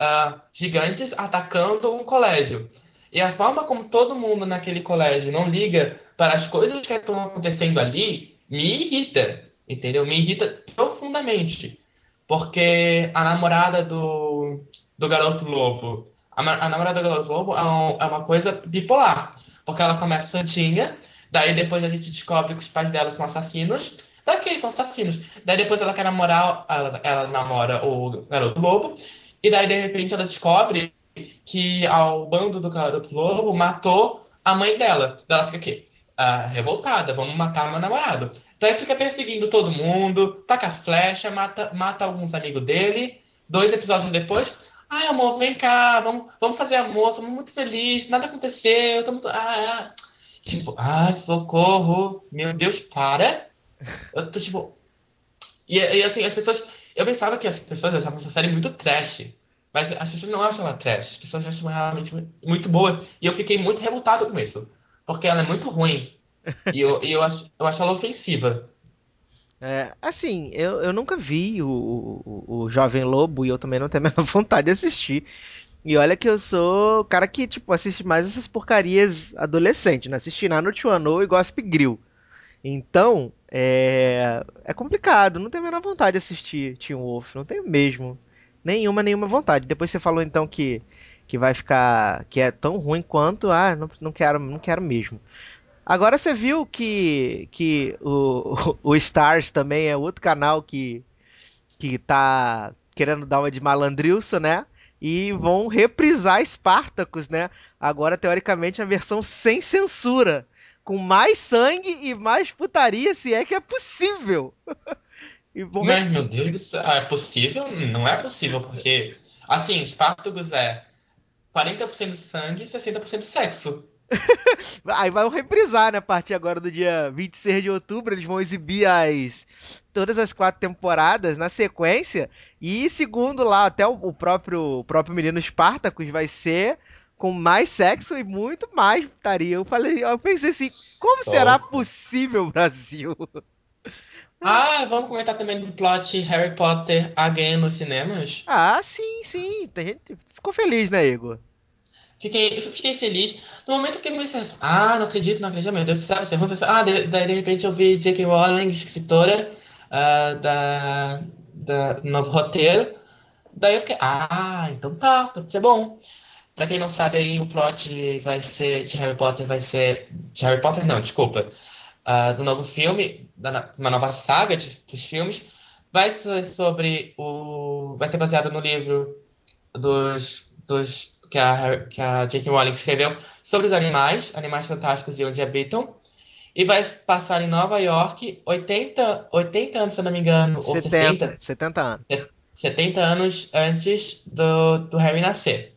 uh, gigantes atacando um colégio. E a forma como todo mundo naquele colégio não liga para as coisas que estão acontecendo ali me irrita, entendeu? Me irrita profundamente. Porque a namorada do, do garoto lobo, a, a namorada do garoto lobo é, um, é, uma coisa bipolar. Porque ela começa santinha, daí depois a gente descobre que os pais dela são assassinos, daqui são assassinos. Daí depois ela quer namorar, ela, ela namora o garoto lobo, e daí de repente ela descobre que ao bando do garoto lobo matou a mãe dela. Ela fica aqui, uh, revoltada, vamos matar meu namorado. Então fica perseguindo todo mundo, taca flecha, mata, mata alguns amigos dele. Dois episódios depois, ai amor, vem cá, vamos, vamos fazer amor, somos muito felizes, nada aconteceu, estamos. Ah, ah. Tipo, ai, socorro, meu Deus, para. Eu tô tipo. E, e assim, as pessoas. Eu pensava que as pessoas achavam essa série muito trash. Mas as pessoas não acham ela trash, as pessoas acham ela realmente muito boa. E eu fiquei muito revoltado com isso. Porque ela é muito ruim. E eu, eu, acho, eu acho ela ofensiva. É, assim, eu, eu nunca vi o, o, o Jovem Lobo e eu também não tenho a menor vontade de assistir. E olha que eu sou o cara que, tipo, assiste mais essas porcarias adolescente, né? Assisti Naruto Wano e Gossip Grill. Então, é, é complicado, não tenho a menor vontade de assistir Teen Wolf, não tenho mesmo. Nenhuma, nenhuma vontade. Depois você falou então que, que vai ficar. que é tão ruim quanto. Ah, não, não quero, não quero mesmo. Agora você viu que, que o, o Stars também é outro canal que, que tá querendo dar uma de malandrilso, né? E vão reprisar Spartacus, né? Agora, teoricamente, a versão sem censura. Com mais sangue e mais putaria, se é que é possível. Mas, meu Deus do céu, é possível? Não é possível, porque, assim, Spartacus é 40% sangue e 60% sexo. Aí vai reprisar, né? A partir agora do dia 26 de outubro, eles vão exibir as todas as quatro temporadas na sequência. E segundo lá, até o próprio, o próprio menino Spartacus vai ser com mais sexo e muito mais putaria. Eu falei, eu pensei assim, como será possível, Brasil? Ah, vamos comentar também do plot Harry Potter Again nos cinemas? Ah, sim, sim. Tem gente ficou feliz, né, Igor? Fiquei, fiquei feliz. No momento que eu comecei ah, não acredito, não acredito, meu Deus do céu, você vai pensar, ah, daí de, de repente eu vi J.K. Rowling, escritora uh, da, da novo roteiro. Daí eu fiquei, ah, então tá, pode ser bom. Pra quem não sabe aí, o plot vai ser de Harry Potter, vai ser. De Harry Potter não, desculpa uh, do novo filme, da, uma nova saga de, dos filmes, vai ser sobre o. vai ser baseado no livro dos. dos que a, que a J.K. Rowling escreveu sobre os animais, animais fantásticos e onde habitam. E vai passar em Nova York 80, 80 anos, se eu não me engano, 70, ou 60. 70 anos. 70 anos antes do, do Harry nascer.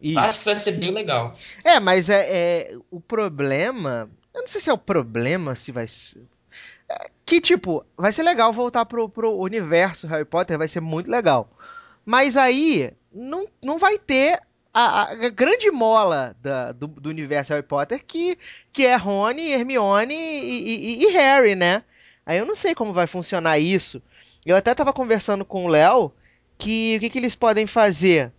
Isso. Acho que vai ser bem legal. É, mas é, é o problema eu não sei se é o problema, se vai ser. É, que, tipo, vai ser legal voltar pro, pro universo Harry Potter, vai ser muito legal. Mas aí, não, não vai ter a, a grande mola da, do, do, universo Harry Potter, que, que é Rony, Hermione e, e, e, Harry, né? Aí eu não sei como vai funcionar isso. Eu até tava conversando com o Léo que o que, que eles podem fazer?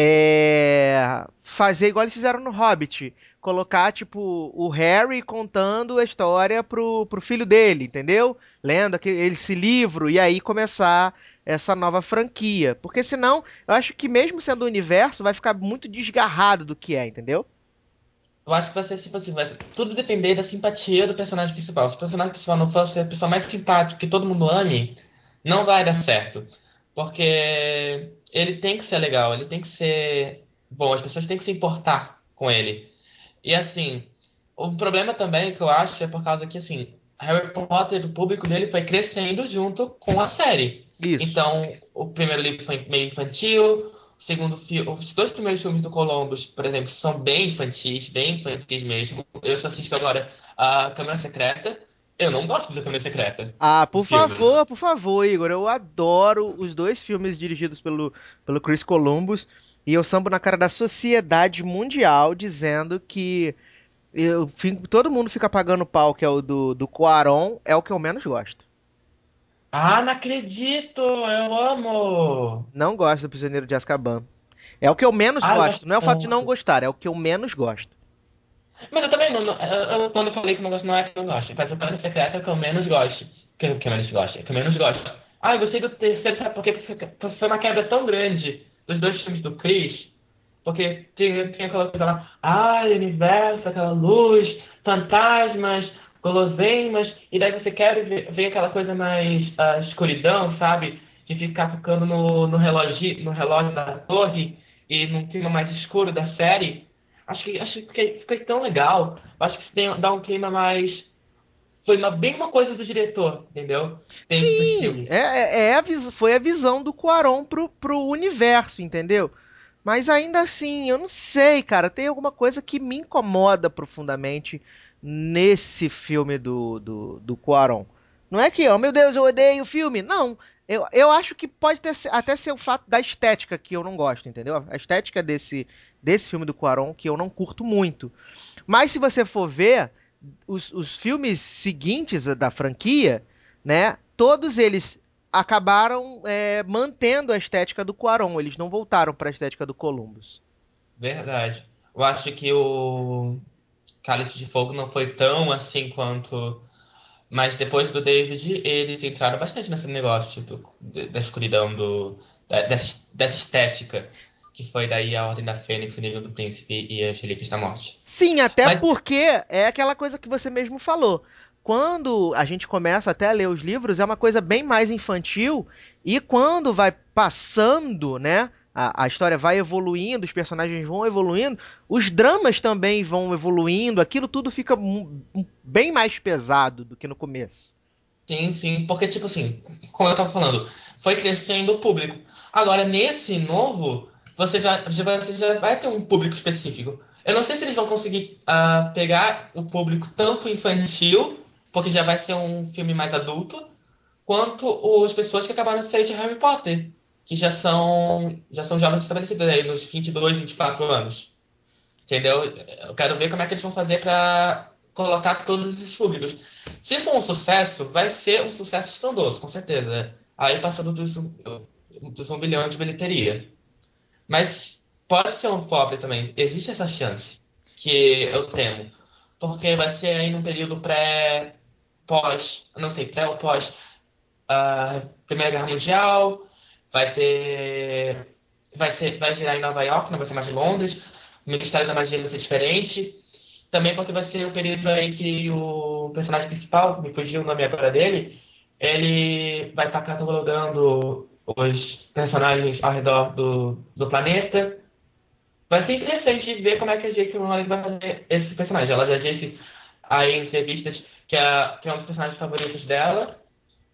É, fazer igual eles fizeram no Hobbit colocar, tipo, o Harry contando a história pro, pro filho dele, entendeu? Lendo aquele, esse livro e aí começar essa nova franquia. Porque senão, eu acho que mesmo sendo o universo, vai ficar muito desgarrado do que é, entendeu? Eu acho que vai ser tipo assim, vai tudo depender da simpatia do personagem principal. Se o personagem principal não for ser a pessoa mais simpática que todo mundo ame, não vai dar certo. Porque ele tem que ser legal, ele tem que ser bom, as pessoas têm que se importar com ele. E assim, o problema também que eu acho é por causa que, assim, Harry Potter, o público dele foi crescendo junto com a série. Isso. Então, o primeiro livro foi meio infantil, segundo filme, os dois primeiros filmes do Columbus, por exemplo, são bem infantis, bem infantis mesmo. Eu só assisto agora a Câmara Secreta. Eu não gosto da Câmara Secreta. Ah, por Filme. favor, por favor, Igor. Eu adoro os dois filmes dirigidos pelo, pelo Chris Columbus. E eu sambo na cara da sociedade mundial dizendo que eu, fim- todo mundo fica pagando pau, que é o do, do Cuarón, é o que eu menos gosto. Ah, não acredito! Eu amo! Não gosto do Prisioneiro de Azkaban. É o que eu menos Ah, gosto. Não é o fato de não gostar, é o que eu menos gosto. Mas eu também não. não- eu- eu- quando eu falei que não gosto, não é que eu gosto. Mas a Câmara Secreta é que eu menos gosto. Que, que eu menos gosto. É que eu menos gosto. Ah, eu gostei do terceiro, sabe por quê? Porque foi uma quebra tão grande dos dois filmes do Chris. Porque tem, tem aquela coisa lá, ah, universo, aquela luz, fantasmas, guloseimas, e daí você quer ver, ver aquela coisa mais ah, escuridão, sabe? De ficar ficando no, no, relógio, no relógio da torre e num clima mais escuro da série. Acho que acho que ficou tão legal. Acho que tem- dá um clima mais. Foi uma, bem uma coisa do diretor, entendeu? Tem Sim, é, é- é a foi a visão do Cuarón pro, pro universo, entendeu? Mas ainda assim, eu não sei, cara, tem alguma coisa que me incomoda profundamente nesse filme do, do, do Cuarón. Não é que, oh meu Deus, eu odeio o filme. Não, eu, eu acho que pode ter, até ser o fato da estética que eu não gosto, entendeu? A estética desse, desse filme do Cuarón que eu não curto muito. Mas se você for ver, os, os filmes seguintes da franquia, né? Todos eles acabaram é, mantendo a estética do Cuarón. Eles não voltaram para a estética do Columbus. Verdade. Eu acho que o Cálice de Fogo não foi tão assim quanto. Mas depois do David, eles entraram bastante nesse negócio do- da escuridão, do, da- dessa, dessa estética. Que foi daí a Ordem da Fênix, o Nível do Príncipe e as Relíquias da Morte. Sim, até Mas- porque é aquela coisa que você mesmo falou. Quando a gente começa até a ler os livros, é uma coisa bem mais infantil, e quando vai passando, né? A, a história vai evoluindo, os personagens vão evoluindo, os dramas também vão evoluindo, aquilo tudo fica bem mais pesado do que no começo. Sim, sim, porque, tipo assim, como eu tava falando, foi crescendo o público. Agora, nesse novo, você já, você já vai ter um público específico. Eu não sei se eles vão conseguir ah, pegar o público tanto infantil, porque já vai ser um filme mais adulto, quanto as pessoas que acabaram de sair de Harry Potter, que já são, já são jovens estabelecidos aí, nos 22, 24 anos. Entendeu? Eu quero ver como é que eles vão fazer pra colocar todos esses públicos. Se for um sucesso, vai ser um sucesso estrondoso, com certeza. Aí passando dos, dos um bilhão de bilheteria. Mas pode ser um flop também. Existe essa chance. Que eu temo. Porque vai ser aí num período pré. pós. Não sei, pré ou pós. ah, Primeira Guerra Mundial. Vai ter. Vai, ser, vai girar em Nova York, não vai ser mais Londres. O Ministério da Magia vai ser diferente. Também porque vai ser o período aí que o personagem principal, me fugiu o nome agora dele, ele vai estar catalogando os personagens ao redor do, do planeta. Vai ser interessante ver como é que a J.K. Rowling vai fazer esse personagem. Ela já disse aí em entrevistas que é, que é um dos personagens favoritos dela,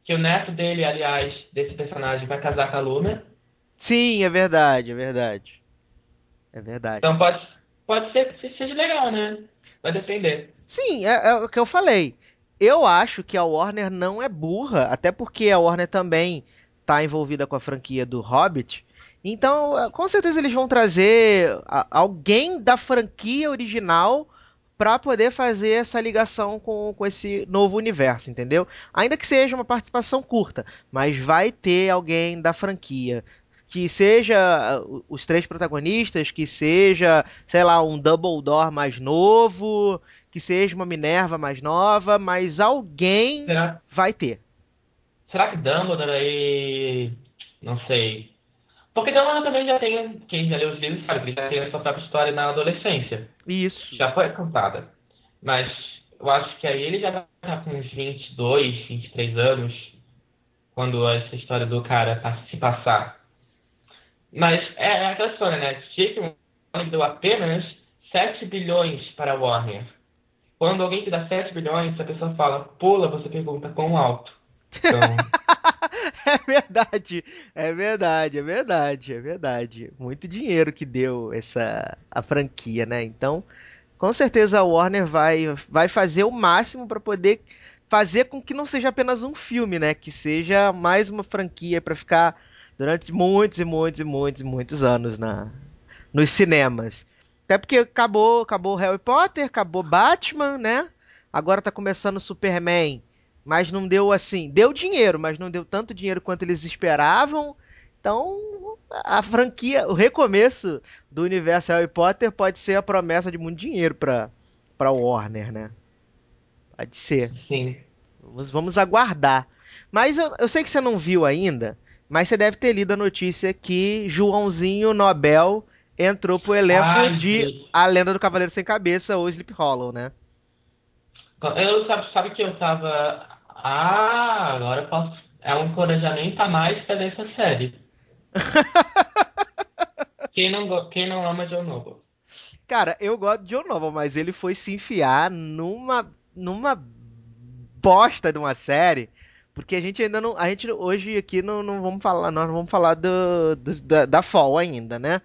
que o neto dele, aliás, desse personagem, vai casar com a Luna. Sim, é verdade, é verdade. É verdade. Então pode, pode ser que seja legal, né? Vai depender. Sim, é, é o que eu falei. Eu acho que a Warner não é burra, até porque a Warner também tá envolvida com a franquia do Hobbit. Então, é, com certeza eles vão trazer alguém da franquia original pra poder fazer essa ligação com, com esse novo universo, entendeu? Ainda que seja uma participação curta, mas vai ter alguém da franquia. Que seja o- os três protagonistas, que seja, sei lá, um Dumbledore mais novo, que seja uma Minerva mais nova, mas alguém Será, vai ter. Será que Dumbledore aí. Não sei. Porque Dumbledore também já tem. Quem já leu os livros sabe que ele já tem a sua própria história na adolescência. Isso. Já foi contada. Mas eu acho que aí ele já vai estar com uns 22, 23 anos. Quando essa história do cara pa- se passar. Mas é, é aquela história, né? J.K. Rowling deu apenas 7 bilhões para Warner. Quando alguém te dá 7 bilhões, a pessoa fala, pula, você pergunta quão alto. Então, é verdade, é verdade, é verdade, é verdade. Muito dinheiro que deu essa a franquia, né? Então, com certeza a Warner vai, vai fazer o máximo para poder fazer com que não seja apenas um filme, né? Que seja mais uma franquia para ficar durante muitos e muitos e muitos e muitos anos na nos cinemas. Até porque acabou, acabou Harry Potter, acabou Batman, né? Agora tá começando Superman mas não deu assim, deu dinheiro, mas não deu tanto dinheiro quanto eles esperavam. Então, a franquia, o recomeço do universo Harry Potter pode ser a promessa de muito dinheiro para para Warner, né? Pode ser. Sim. Vamos, vamos aguardar. Mas eu, eu, sei que você não viu ainda, mas você deve ter lido a notícia que Joãozinho Nobel entrou pro elenco Ai, de Deus. A Lenda do Cavaleiro Sem Cabeça ou Sleep Hollow, né? Eu sabe, sabe que eu tava ah, agora eu posso. É um encorajamento a mais pra essa série. quem, não, quem não ama John Noble? Cara, eu gosto de John Noble, mas ele foi se enfiar numa. numa bosta de uma série. Porque a gente ainda não. A gente hoje aqui não, não vamos falar. Nós não vamos falar do, do da, da Fall ainda, né?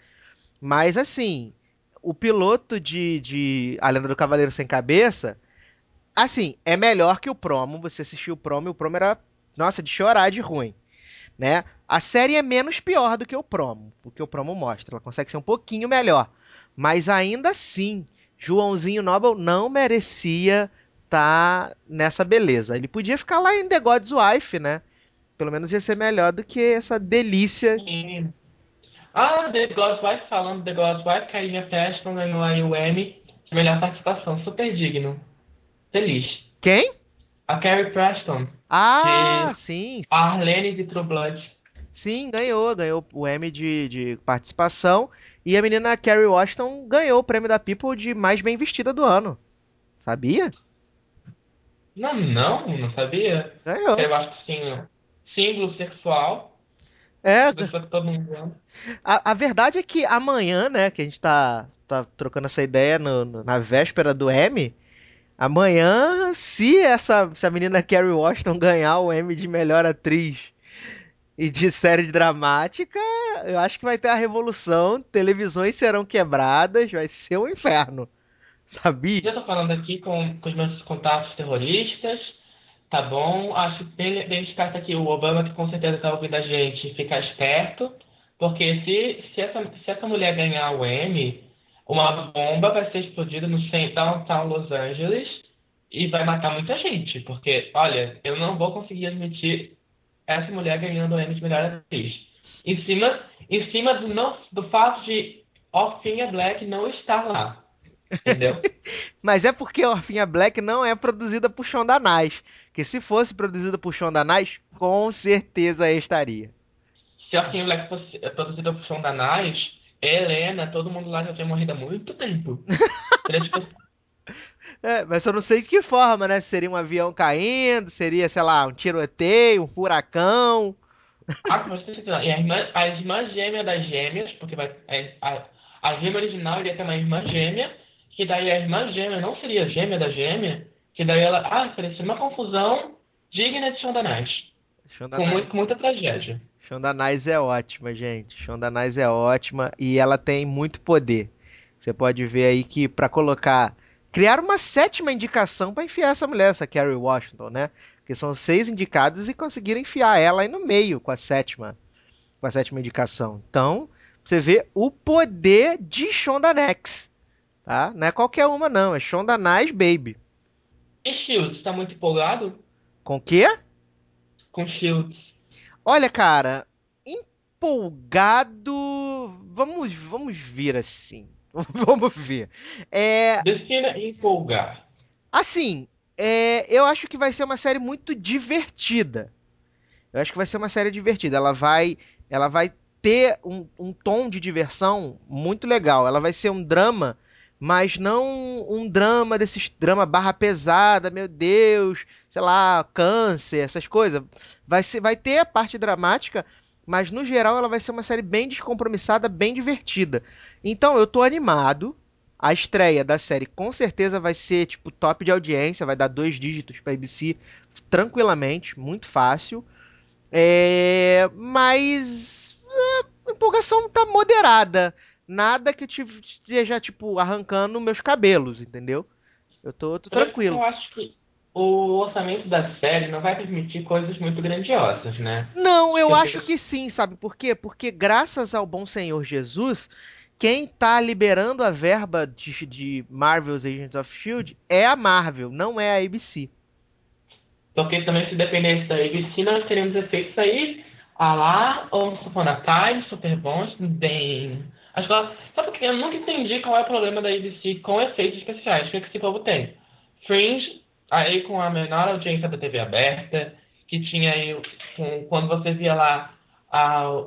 Mas assim, o piloto de, de A Lenda do Cavaleiro Sem Cabeça Assim, é melhor que o promo. Você assistiu o promo e o promo era, nossa, de chorar de ruim. Né? A série é menos pior do que o promo, o que o promo mostra. Ela consegue ser um pouquinho melhor. Mas ainda assim, Joãozinho Noble não merecia tá nessa beleza. Ele podia ficar lá em The God's Wife, né? Pelo menos ia ser melhor do que essa delícia. Sim. Ah, The God's Wife, falando The God's Wife, Carinha Preston ganhou aí o Emmy melhor participação. Super digno feliz. Quem? A Carrie Preston. Ah, sim, sim. A Arlene de True Blood. Sim, ganhou, ganhou o Emmy de, de participação. E a menina Carrie Washington ganhou o prêmio da People de mais bem vestida do ano. Sabia? Não, não, não sabia. Ganhou. Eu acho que sim, símbolo sexual. É. Todo mundo a, a verdade é que amanhã, né, que a gente tá, tá trocando essa ideia no, no, na véspera do Emmy, Amanhã, se essa, se a menina Carrie Washington ganhar o Emmy de melhor atriz e de série dramática, eu acho que vai ter a revolução, televisões serão quebradas, vai ser um inferno. Sabia? Eu tô falando aqui com, com os meus contatos terroristas, tá bom? Acho bem, bem esperto aqui o Obama, que com certeza tá ouvindo a gente, ficar esperto, porque se, se, essa, se essa mulher ganhar o Emmy, uma bomba vai ser explodida no downtown Los Angeles e vai matar muita gente, porque, olha, eu não vou conseguir admitir essa mulher ganhando o Emmy de melhor atriz. Em cima, em cima do, não, do fato de Orphinha Black não estar lá. Entendeu? Mas é porque Orphinha Black não é produzida por Shonda Nice. Que se fosse produzida por Shonda Nice, com certeza estaria. Se Orphinha Black fosse produzida por Shonda Nice, Helena, todo mundo lá já tinha morrido há muito tempo. é, mas eu não sei de que forma, né? Seria um avião caindo, seria, sei lá, um tiroteio, um furacão. Ah, com certeza. E as irmãs, as irmãs gêmeas das gêmeas, porque vai, a, a, a gêmea original iria ter uma irmã gêmea, que daí a irmã gêmea não seria gêmea da gêmea, que daí ela. Ah, seria uma confusão digna de Nice. Com, muito, com muita tragédia. Shonda Nice é ótima, gente. Shonda Nice é ótima e ela tem muito poder. Você pode ver aí que para colocar, criar uma sétima indicação para enfiar essa mulher, essa Carrie Washington, né? Que são seis indicadas e conseguiram enfiar ela aí no meio com a sétima, com a sétima indicação. Então, você vê o poder de Shonda Nex, tá? Não é qualquer uma não, é Shonda Nice Baby. E Shields, tá muito empolgado? Com o quê? Com Shields. Olha, cara, empolgado. Vamos, vamos ver assim. vamos ver. É... Destina empolgar. Assim, é, eu acho que vai ser uma série muito divertida. Eu acho que vai ser uma série divertida. Ela vai, ela vai ter um, um tom de diversão muito legal. Ela vai ser um drama mas não um drama desses drama barra pesada, meu Deus, sei lá, câncer, essas coisas. Vai ser, vai ter a parte dramática, mas no geral ela vai ser uma série bem descompromissada, bem divertida. Então eu tô animado. A estreia da série com certeza vai ser tipo top de audiência, vai dar dois dígitos para ABC tranquilamente, muito fácil. É, mas a empolgação tá moderada. Nada que eu esteja, tipo, arrancando meus cabelos, entendeu? Eu tô, tô tranquilo. Eu acho que o orçamento da série não vai permitir coisas muito grandiosas, né? Não, eu acho que sim, sabe por quê? Porque graças ao bom Senhor Jesus, quem tá liberando a verba de, de Marvel's Agents of Shield é a Marvel, não é a ABC. Porque também se dependesse da ABC, nós teríamos efeitos aí, a lá, ou Upon a Time, super bons, bem... Acho que ela... Sabe porque eu nunca entendi qual é o problema da ABC com efeitos especiais, o que, é que esse povo tem? Fringe aí com a menor audiência da TV aberta, que tinha aí, com, quando você via lá a,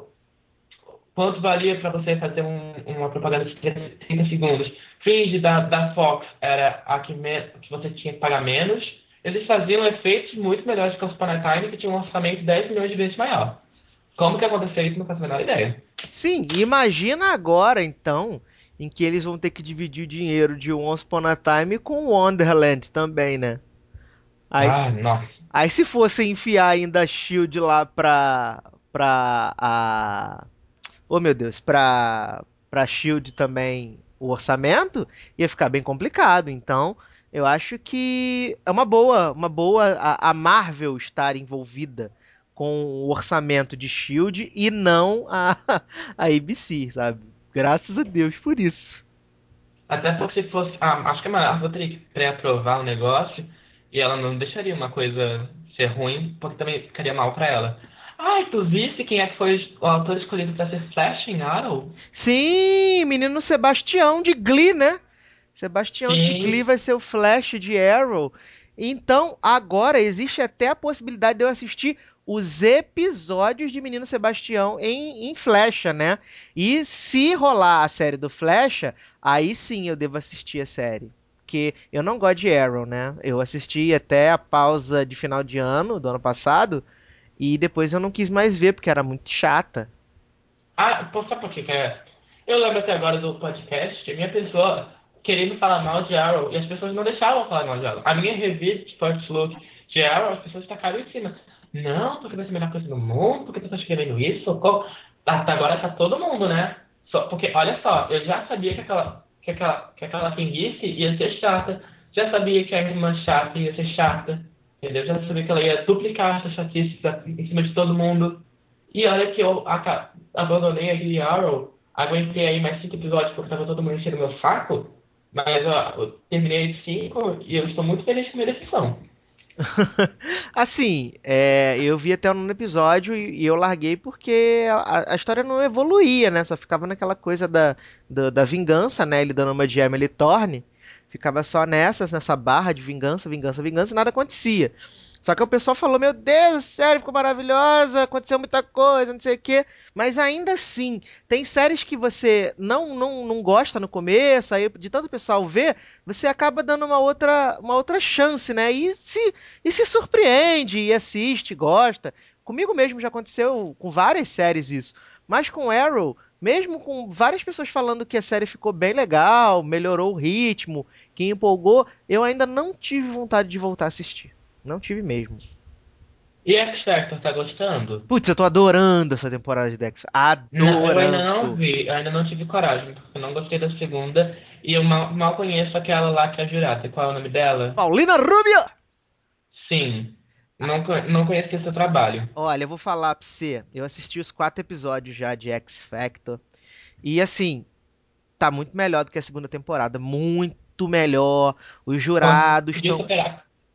quanto valia para você fazer um, uma propaganda de 30 segundos. Fringe da, da Fox era a que, me, que você tinha que pagar menos. Eles faziam efeitos muito melhores que o Super Time, que tinha um orçamento 10 milhões de vezes maior. Como que aconteceu isso? Não faço a menor ideia. Sim, imagina agora, então, em que eles vão ter que dividir o dinheiro de Once Upon a Time com Wonderland também, né? Aí, ah, nossa. Aí se fosse enfiar ainda a Shield lá pra. pra a. Oh meu Deus, pra. pra Shield também o orçamento, ia ficar bem complicado. Então, eu acho que é uma boa, uma boa a, a Marvel estar envolvida com o orçamento de Shield e não a, a ABC, sabe? Graças a Deus por isso. Até porque se fosse. Ah, acho que a Marvel teria que pré-aprovar o negócio e ela não deixaria uma coisa ser ruim, porque também ficaria mal para ela. Ai, tu viste quem é que foi o autor escolhido para ser Flash em Arrow? Sim, menino Sebastião de Glee, né? Sebastião Sim. de Glee vai ser o Flash de Arrow. Então, agora existe até a possibilidade de eu assistir os episódios de Menino Sebastião em, em Flecha, né? E se rolar a série do Flecha, aí sim eu devo assistir a série porque eu não gosto de Arrow, né? Eu assisti até a pausa de final de ano, do ano passado, e depois eu não quis mais ver, porque era muito chata. Ah, sabe por que é? Eu lembro até agora do podcast, minha pessoa querendo falar mal de Arrow, e as pessoas não deixavam falar mal de Arrow. A minha revista de First Look de Arrow, as pessoas tacaram em cima. Não, porque vai ser a melhor coisa do mundo, porque tu tá escrevendo isso, Até agora tá todo mundo, né? Só, porque, olha só, eu já sabia que aquela que aquela, que aquela pinguice ia ser chata. Já sabia que a irmã chata ia ser chata. Entendeu? Já sabia que ela ia duplicar essa chatice em cima de todo mundo. E olha que eu abandonei a Arrow, aguentei aí mais cinco episódios porque tava todo mundo enchendo meu saco. Mas ó, eu terminei cinco e eu estou muito feliz com a minha decisão. assim, é, eu vi até um episódio e, e eu larguei porque a, a, história não evoluía, né? Só ficava naquela coisa da, da, da vingança, né? Ele dando uma de Emily Thorne. Ficava só nessas, nessa barra de vingança, vingança, vingança e nada acontecia. Só que o pessoal falou: Meu Deus, série ficou maravilhosa, aconteceu muita coisa, não sei o quê. Mas ainda assim, tem séries que você não, não, não gosta no começo, aí de tanto pessoal ver, você acaba dando uma outra, uma outra chance, né? E se, e se surpreende, e assiste, gosta. Comigo mesmo já aconteceu com várias séries isso. Mas com Arrow, mesmo com várias pessoas falando que a série ficou bem legal, melhorou o ritmo, que empolgou, eu ainda não tive vontade de voltar a assistir. Não tive mesmo. E X Factor, tá gostando? Putz, eu tô adorando essa temporada de Dexter. Adorando. Não, eu ainda não vi, eu ainda não tive coragem, porque eu não gostei da segunda. E eu mal, mal conheço aquela lá que é a jurada. Qual é o nome dela? Paulina Rubio! Sim. Não, não conheci seu trabalho. Olha, eu vou falar pra você. Eu assisti os quatro episódios já de X Factor. E assim, tá muito melhor do que a segunda temporada. Muito melhor. Os jurados estão.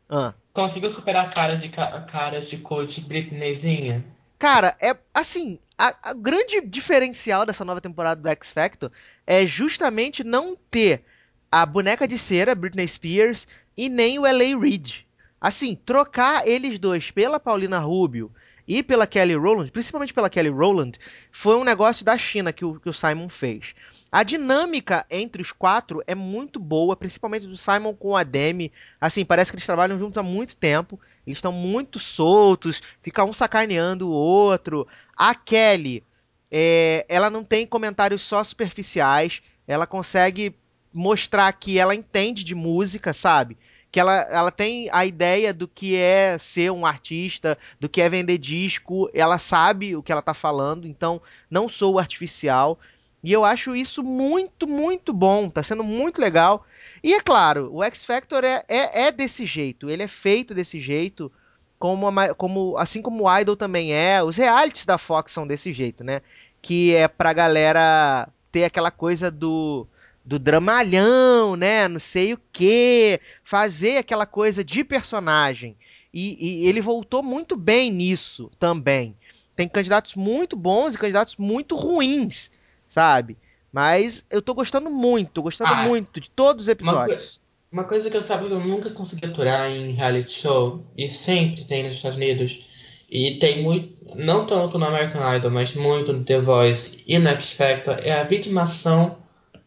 Ah. Conseguiu superar caras de caras de coach Britneyzinha? Cara, é assim, a, a, grande diferencial dessa nova temporada do X Factor é justamente não ter a boneca de cera, Britney Spears, e nem o LA Reid. Assim, trocar eles dois pela Paulina Rubio e pela Kelly Rowland, principalmente pela Kelly Rowland, foi um negócio da China que o, que o Simon fez. A dinâmica entre os quatro é muito boa, principalmente do Simon com a Demi. Assim, parece que eles trabalham juntos há muito tempo. Eles estão muito soltos, fica um sacaneando o outro. A Kelly, é, ela não tem comentários só superficiais. Ela consegue mostrar que ela entende de música, sabe? que ela, ela tem a ideia do que é ser um artista, do que é vender disco, ela sabe o que ela tá falando, então não sou artificial. E eu acho isso muito, muito bom, tá sendo muito legal. E é claro, o X Factor é, é, é desse jeito, ele é feito desse jeito, como, como assim como o Idol também é, os realities da Fox são desse jeito, né? Que é pra galera ter aquela coisa do do dramalhão, né? Não sei o que, fazer aquela coisa de personagem. E, e, ele voltou muito bem nisso também. Tem candidatos muito bons e candidatos muito ruins, sabe? Mas eu tô gostando muito, gostando ah, muito de todos os episódios. Uma, uma coisa que eu sabe que eu nunca consegui aturar em reality show, e sempre tem nos Estados Unidos, e tem muito, não tanto no American Idol, mas muito no The Voice e no X Factor, é a vitimação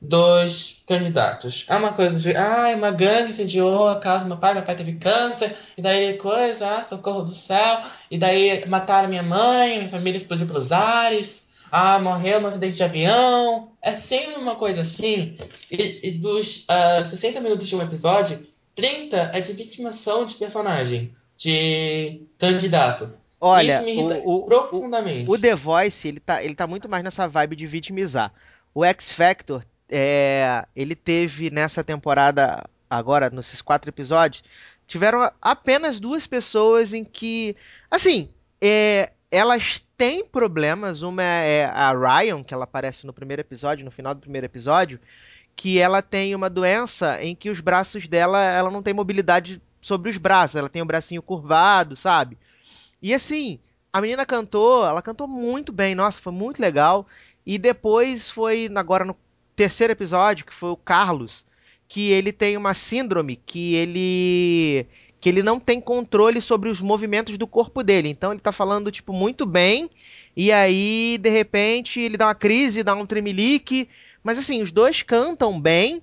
dos candidatos. É uma coisa de, ah, uma gangue incendiou a casa do meu pai, meu pai teve câncer, e daí coisa, ah, socorro do céu, e daí mataram minha mãe, minha família explodiu pelos ares, ah, morreu no acidente de avião. É sempre uma coisa assim. E, e dos uh, ah, 60 minutos de um episódio, 30 é de vitimação de personagem, de candidato. Olha, Isso me irrita o, o, profundamente. O, o The Voice, ele tá, ele tá muito mais nessa vibe de vitimizar. O X Factor é, ele teve nessa temporada, agora, nesses quatro episódios, tiveram apenas duas pessoas em que, assim, é, elas têm problemas. Uma é a Ryan, que ela aparece no primeiro episódio, no final do primeiro episódio, que ela tem uma doença em que os braços dela, ela não tem mobilidade sobre os braços, ela tem o bracinho curvado, sabe? E assim, a menina cantou, ela cantou muito bem, nossa, foi muito legal. E depois foi agora no terceiro episódio, que foi o Carlos, que ele tem uma síndrome que ele que ele não tem controle sobre os movimentos do corpo dele. Então ele tá falando tipo muito bem e aí de repente ele dá uma crise, dá um tremelique, mas assim, os dois cantam bem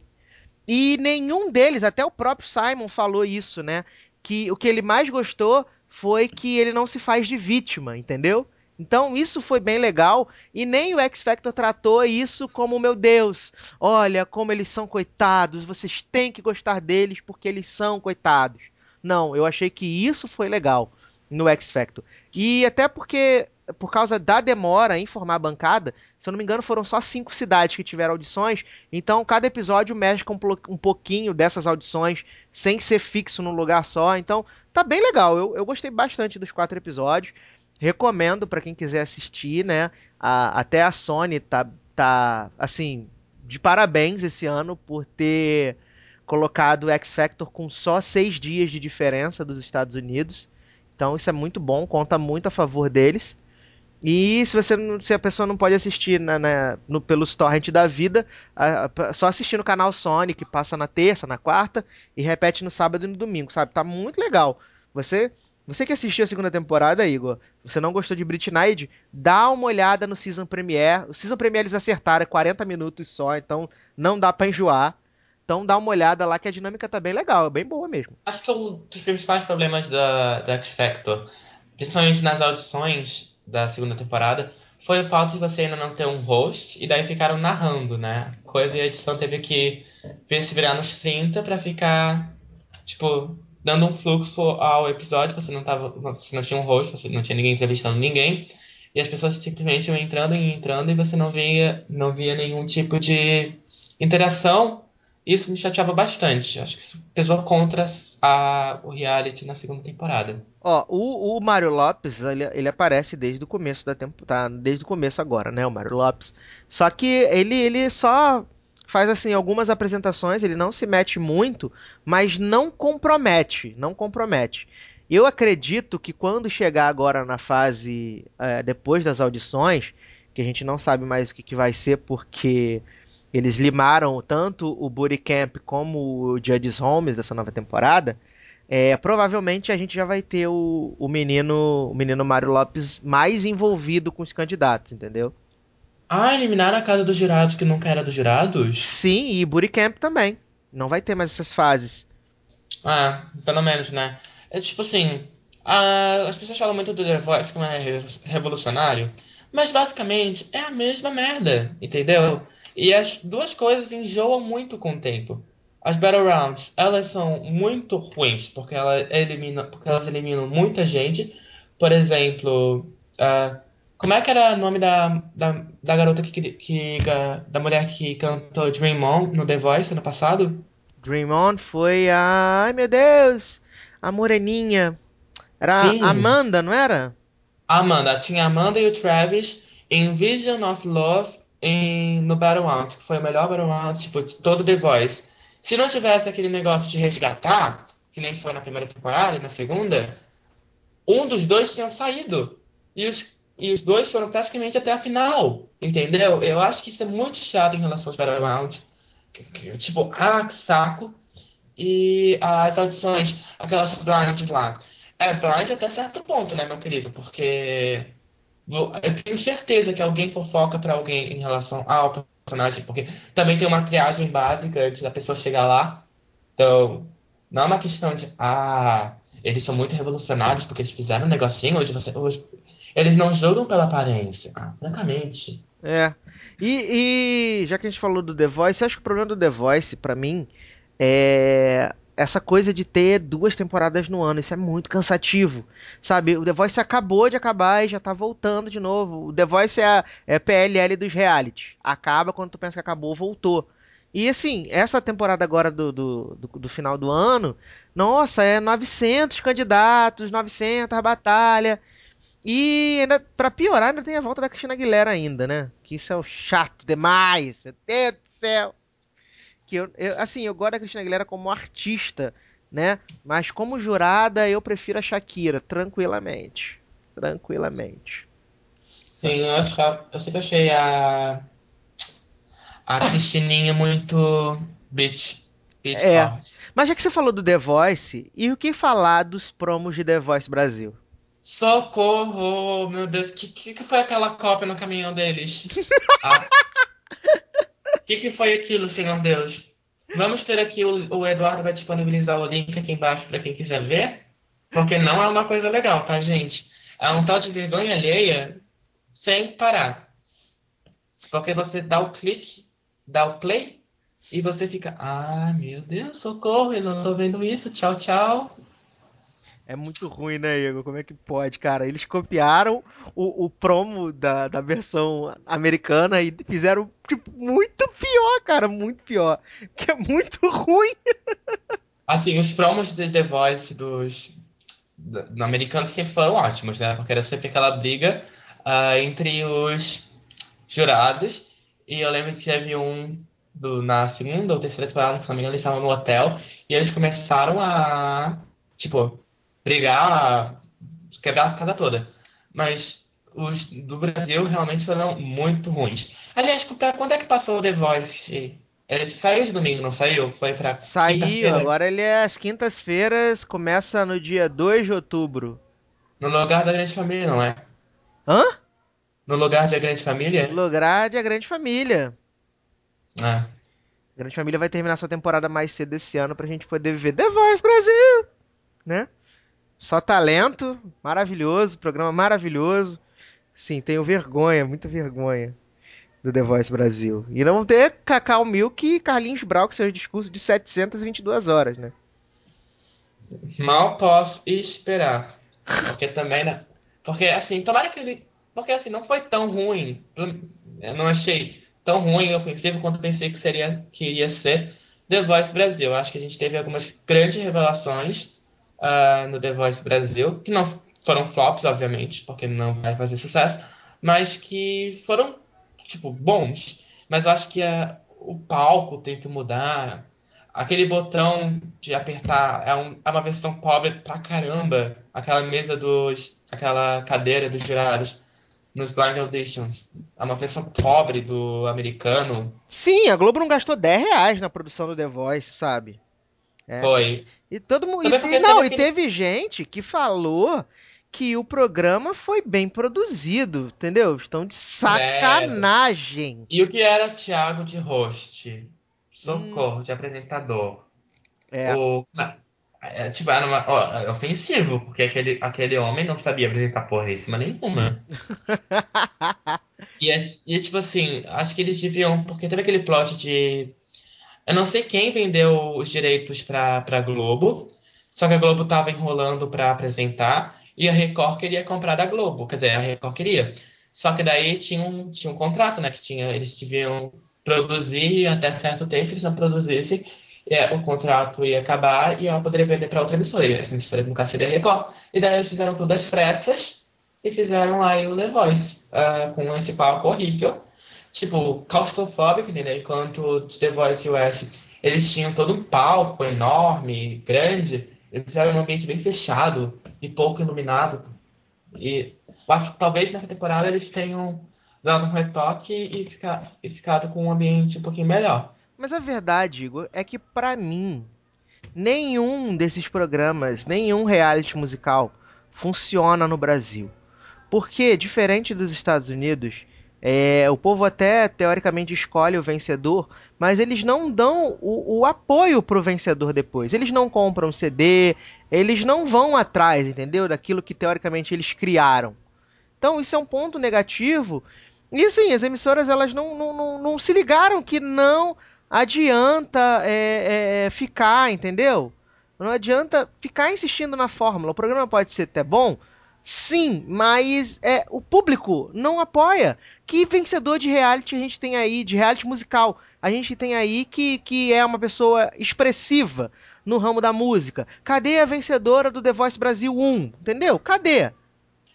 e nenhum deles, até o próprio Simon falou isso, né? Que o que ele mais gostou foi que ele não se faz de vítima, entendeu? Então isso foi bem legal e nem o X Factor tratou isso como meu Deus, olha como eles são coitados, vocês têm que gostar deles porque eles são coitados. Não, eu achei que isso foi legal no X Factor. E até porque por causa da demora em formar a bancada, se eu não me engano, foram só cinco cidades que tiveram audições. Então, cada episódio mexe com um pouquinho dessas audições, sem ser fixo num lugar só. Então, tá bem legal. Eu, eu gostei bastante dos quatro episódios. Recomendo para quem quiser assistir, né? A, até a Sony tá, tá, assim, de parabéns esse ano por ter colocado o X Factor com só seis dias de diferença dos Estados Unidos. Então isso é muito bom, conta muito a favor deles. E se você se a pessoa não pode assistir na, na, no, pelos torrent da vida, a, a, só assistir no canal Sony, que passa na terça, na quarta, e repete no sábado e no domingo, sabe? Tá muito legal. Você você que assistiu a segunda temporada, Igor, você não gostou de Britney, dá uma olhada no Season Premiere. O Season Premiere eles acertaram, é 40 minutos só, então não dá para enjoar. Então dá uma olhada lá que a dinâmica tá bem legal, é bem boa mesmo. Acho que um dos principais problemas da, da X Factor, principalmente nas audições da segunda temporada, foi o fato de você ainda não ter um host e daí ficaram narrando, né? Coisa e a edição teve que se virar nos 30 pra ficar, tipo, dando um fluxo ao episódio, você não tava, você não tinha um host, você não tinha ninguém entrevistando ninguém, e as pessoas simplesmente iam entrando e entrando e você não via, não via nenhum tipo de interação. Isso me chateava bastante. Acho que isso pesou contra a, o reality na segunda temporada. Ó, o, o Mário Lopes, ele, ele aparece desde o começo da temporada, tá, desde o começo agora, né, o Mário Lopes. Só que ele, ele só faz assim algumas apresentações, ele não se mete muito, mas não compromete, não compromete. Eu acredito que quando chegar agora na fase é, depois das audições, que a gente não sabe mais o que, que vai ser porque eles limaram tanto o Booty Camp como o Judges Homes dessa nova temporada, é, provavelmente a gente já vai ter o, o menino o menino Mário Lopes mais envolvido com os candidatos, entendeu? Ah, eliminaram a casa dos jurados que nunca era dos jurados? Sim, e Booty Camp também. Não vai ter mais essas fases. Ah, pelo menos, né? É tipo assim, a, as pessoas falam muito do The Voice como é revolucionário, mas basicamente é a mesma merda, entendeu? E as duas coisas enjoam muito com o tempo. as Battle Rounds, elas são muito ruins, porque, ela elimina, porque elas eliminam muita gente. Por exemplo, uh, como é que era o nome da, da, da garota que, que, da mulher que cantou Dream On no The Voice ano passado? Dream On foi a. Ai meu Deus! A moreninha. Era Sim. Amanda, não era? Amanda, tinha a Amanda e o Travis em Vision of Love em, no Battle Round, que foi o melhor Battle Round, tipo, de todo The Voice. Se não tivesse aquele negócio de resgatar, que nem foi na primeira temporada e na segunda, um dos dois tinha saído. E os, e os dois foram praticamente até a final. Entendeu? Eu acho que isso é muito chato em relação aos Battle Rounds. Tipo, ah, que saco. E as audições, aquelas blind lá. É, blind até certo ponto, né, meu querido? Porque eu tenho certeza que alguém fofoca pra alguém em relação ao personagem, porque também tem uma triagem básica antes da pessoa chegar lá. Então, não é uma questão de, ah, eles são muito revolucionários porque eles fizeram um negocinho onde você. Hoje, eles não julgam pela aparência. Ah, francamente. É. E, e, já que a gente falou do The Voice, acho que o problema do The Voice, pra mim, é essa coisa de ter duas temporadas no ano. Isso é muito cansativo. Sabe? O The Voice acabou de acabar e já tá voltando de novo. O The Voice é a é PLL dos reality. Acaba quando tu pensa que acabou, voltou. E assim, essa temporada agora do, do, do, do final do ano, nossa, é 900 candidatos, 900 batalha. E ainda, pra piorar, ainda tem a volta da Cristina Aguilera ainda, né? Que isso é o chato demais. Meu Deus do céu que eu, eu, assim, eu gosto da Cristina Aguilera como artista, né? Mas como jurada, eu prefiro a Shakira, tranquilamente. Tranquilamente. Sim, eu, acho, eu sempre achei a. A Cristininha muito bitch. bitch É. Mas já que você falou do The Voice, e o que falar dos promos de The Voice Brasil? Socorro! Meu Deus, o que, que, que foi aquela cópia no caminhão deles? Ah. Que, que foi aquilo, Senhor Deus? Vamos ter aqui, o, o Eduardo vai disponibilizar o link aqui embaixo para quem quiser ver, porque não é uma coisa legal, tá, gente? É um tal de vergonha alheia sem parar. Porque você dá o clique, dá o play, e você fica, ah, meu Deus, socorro, eu não tô vendo isso, tchau, tchau. É muito ruim, né, Igor? Como é que pode, cara? Eles copiaram o, o promo da, da versão americana e fizeram, tipo, muito pior, cara. Muito pior. Que é muito ruim. Assim, os promos de The Voice dos do, do americanos sempre foram ótimos, né? Porque era sempre aquela briga ah, entre os jurados. E eu lembro que teve um do, na segunda ou terceira temporada, se não me engano, eles estavam no hotel e eles começaram a, tipo, brigar, quebrar a casa toda. Mas os do Brasil realmente foram muito ruins. Aliás, pra quando é que passou o The Voice? Ele saiu de domingo, não saiu? Foi pra Saiu, agora ele é às quintas-feiras, começa no dia 2 de outubro. No lugar da Grande Família, não é? Hã? No lugar de Grande Família? Lograr de A Grande Família. Ah. A Grande Família vai terminar sua temporada mais cedo esse ano pra gente poder viver The Voice Brasil, né? Só talento, maravilhoso, programa maravilhoso. Sim, tenho vergonha, muita vergonha do The Voice Brasil. E não ter Cacau Milk e Carlinhos Brau com seus discursos de 722 horas, né? Mal posso esperar. Porque também, né? Porque assim, tomara que ele. Porque assim, não foi tão ruim. Eu não achei tão ruim e ofensivo quanto pensei que seria que iria ser The Voice Brasil. Acho que a gente teve algumas grandes revelações ah, no The Voice Brasil, que não foram flops, obviamente, porque não vai fazer sucesso, mas que foram, tipo, bons. Mas eu acho que ah, o palco tem que mudar. Aquele botão de apertar é, um- é uma versão pobre pra caramba. Aquela mesa dos. aquela cadeira dos jurados nos blind auditions. É uma versão pobre do americano. Sim, a Globo não gastou 10 reais na produção do The Voice, sabe? É. Foi. E todo mundo. E te- não, teve e teve gente que falou que o programa foi bem produzido, entendeu? Estão de sacanagem. E o que era Thiago de host? Socorro, de apresentador. É. O, é, tipo, era uma- ó, é ofensivo, porque aquele, aquele homem não sabia apresentar porríssima nenhuma. E é, e é tipo assim, acho que eles deviam. Porque teve aquele plot de Eu não sei quem vendeu os direitos pra, pra Globo, só que a Globo tava enrolando pra apresentar e a Record queria comprar da Globo. Quer dizer, a Record queria. Só que daí tinha um, tinha um contrato, né? Que tinha, eles deviam produzir até certo tempo, se eles não produzissem, é, o contrato ia acabar e ela poderia vender para outra emissora. E essa emissora nunca seria Record. E daí eles fizeram tudo às pressas e fizeram aí o The Voice, uh, com esse palco horrível. Tipo, claustrofóbico, entendeu? Enquanto The Voice US eles tinham todo um palco enorme, grande, eles fizeram um ambiente bem fechado e pouco iluminado. E acho que talvez nessa temporada eles tenham dado um retoque e, ficar, e ficado com um ambiente um pouquinho melhor. Mas a verdade, Igor, é que para mim, nenhum desses programas, nenhum reality musical funciona no Brasil. Porque, diferente dos Estados Unidos, é, o povo até teoricamente escolhe o vencedor, mas eles não dão o, o apoio pro vencedor depois. Eles não compram CD, eles não vão atrás, entendeu? Daquilo que teoricamente eles criaram. Então isso é um ponto negativo. E sim, as emissoras elas não, não, não, não se ligaram que não adianta é, é, ficar, entendeu? Não adianta ficar insistindo na fórmula. O programa pode ser até bom, sim, mas é, o público não apoia. Que vencedor de reality a gente tem aí, de reality musical? A gente tem aí que, que é uma pessoa expressiva no ramo da música. Cadê a vencedora do The Voice Brasil 1? Entendeu? Cadê?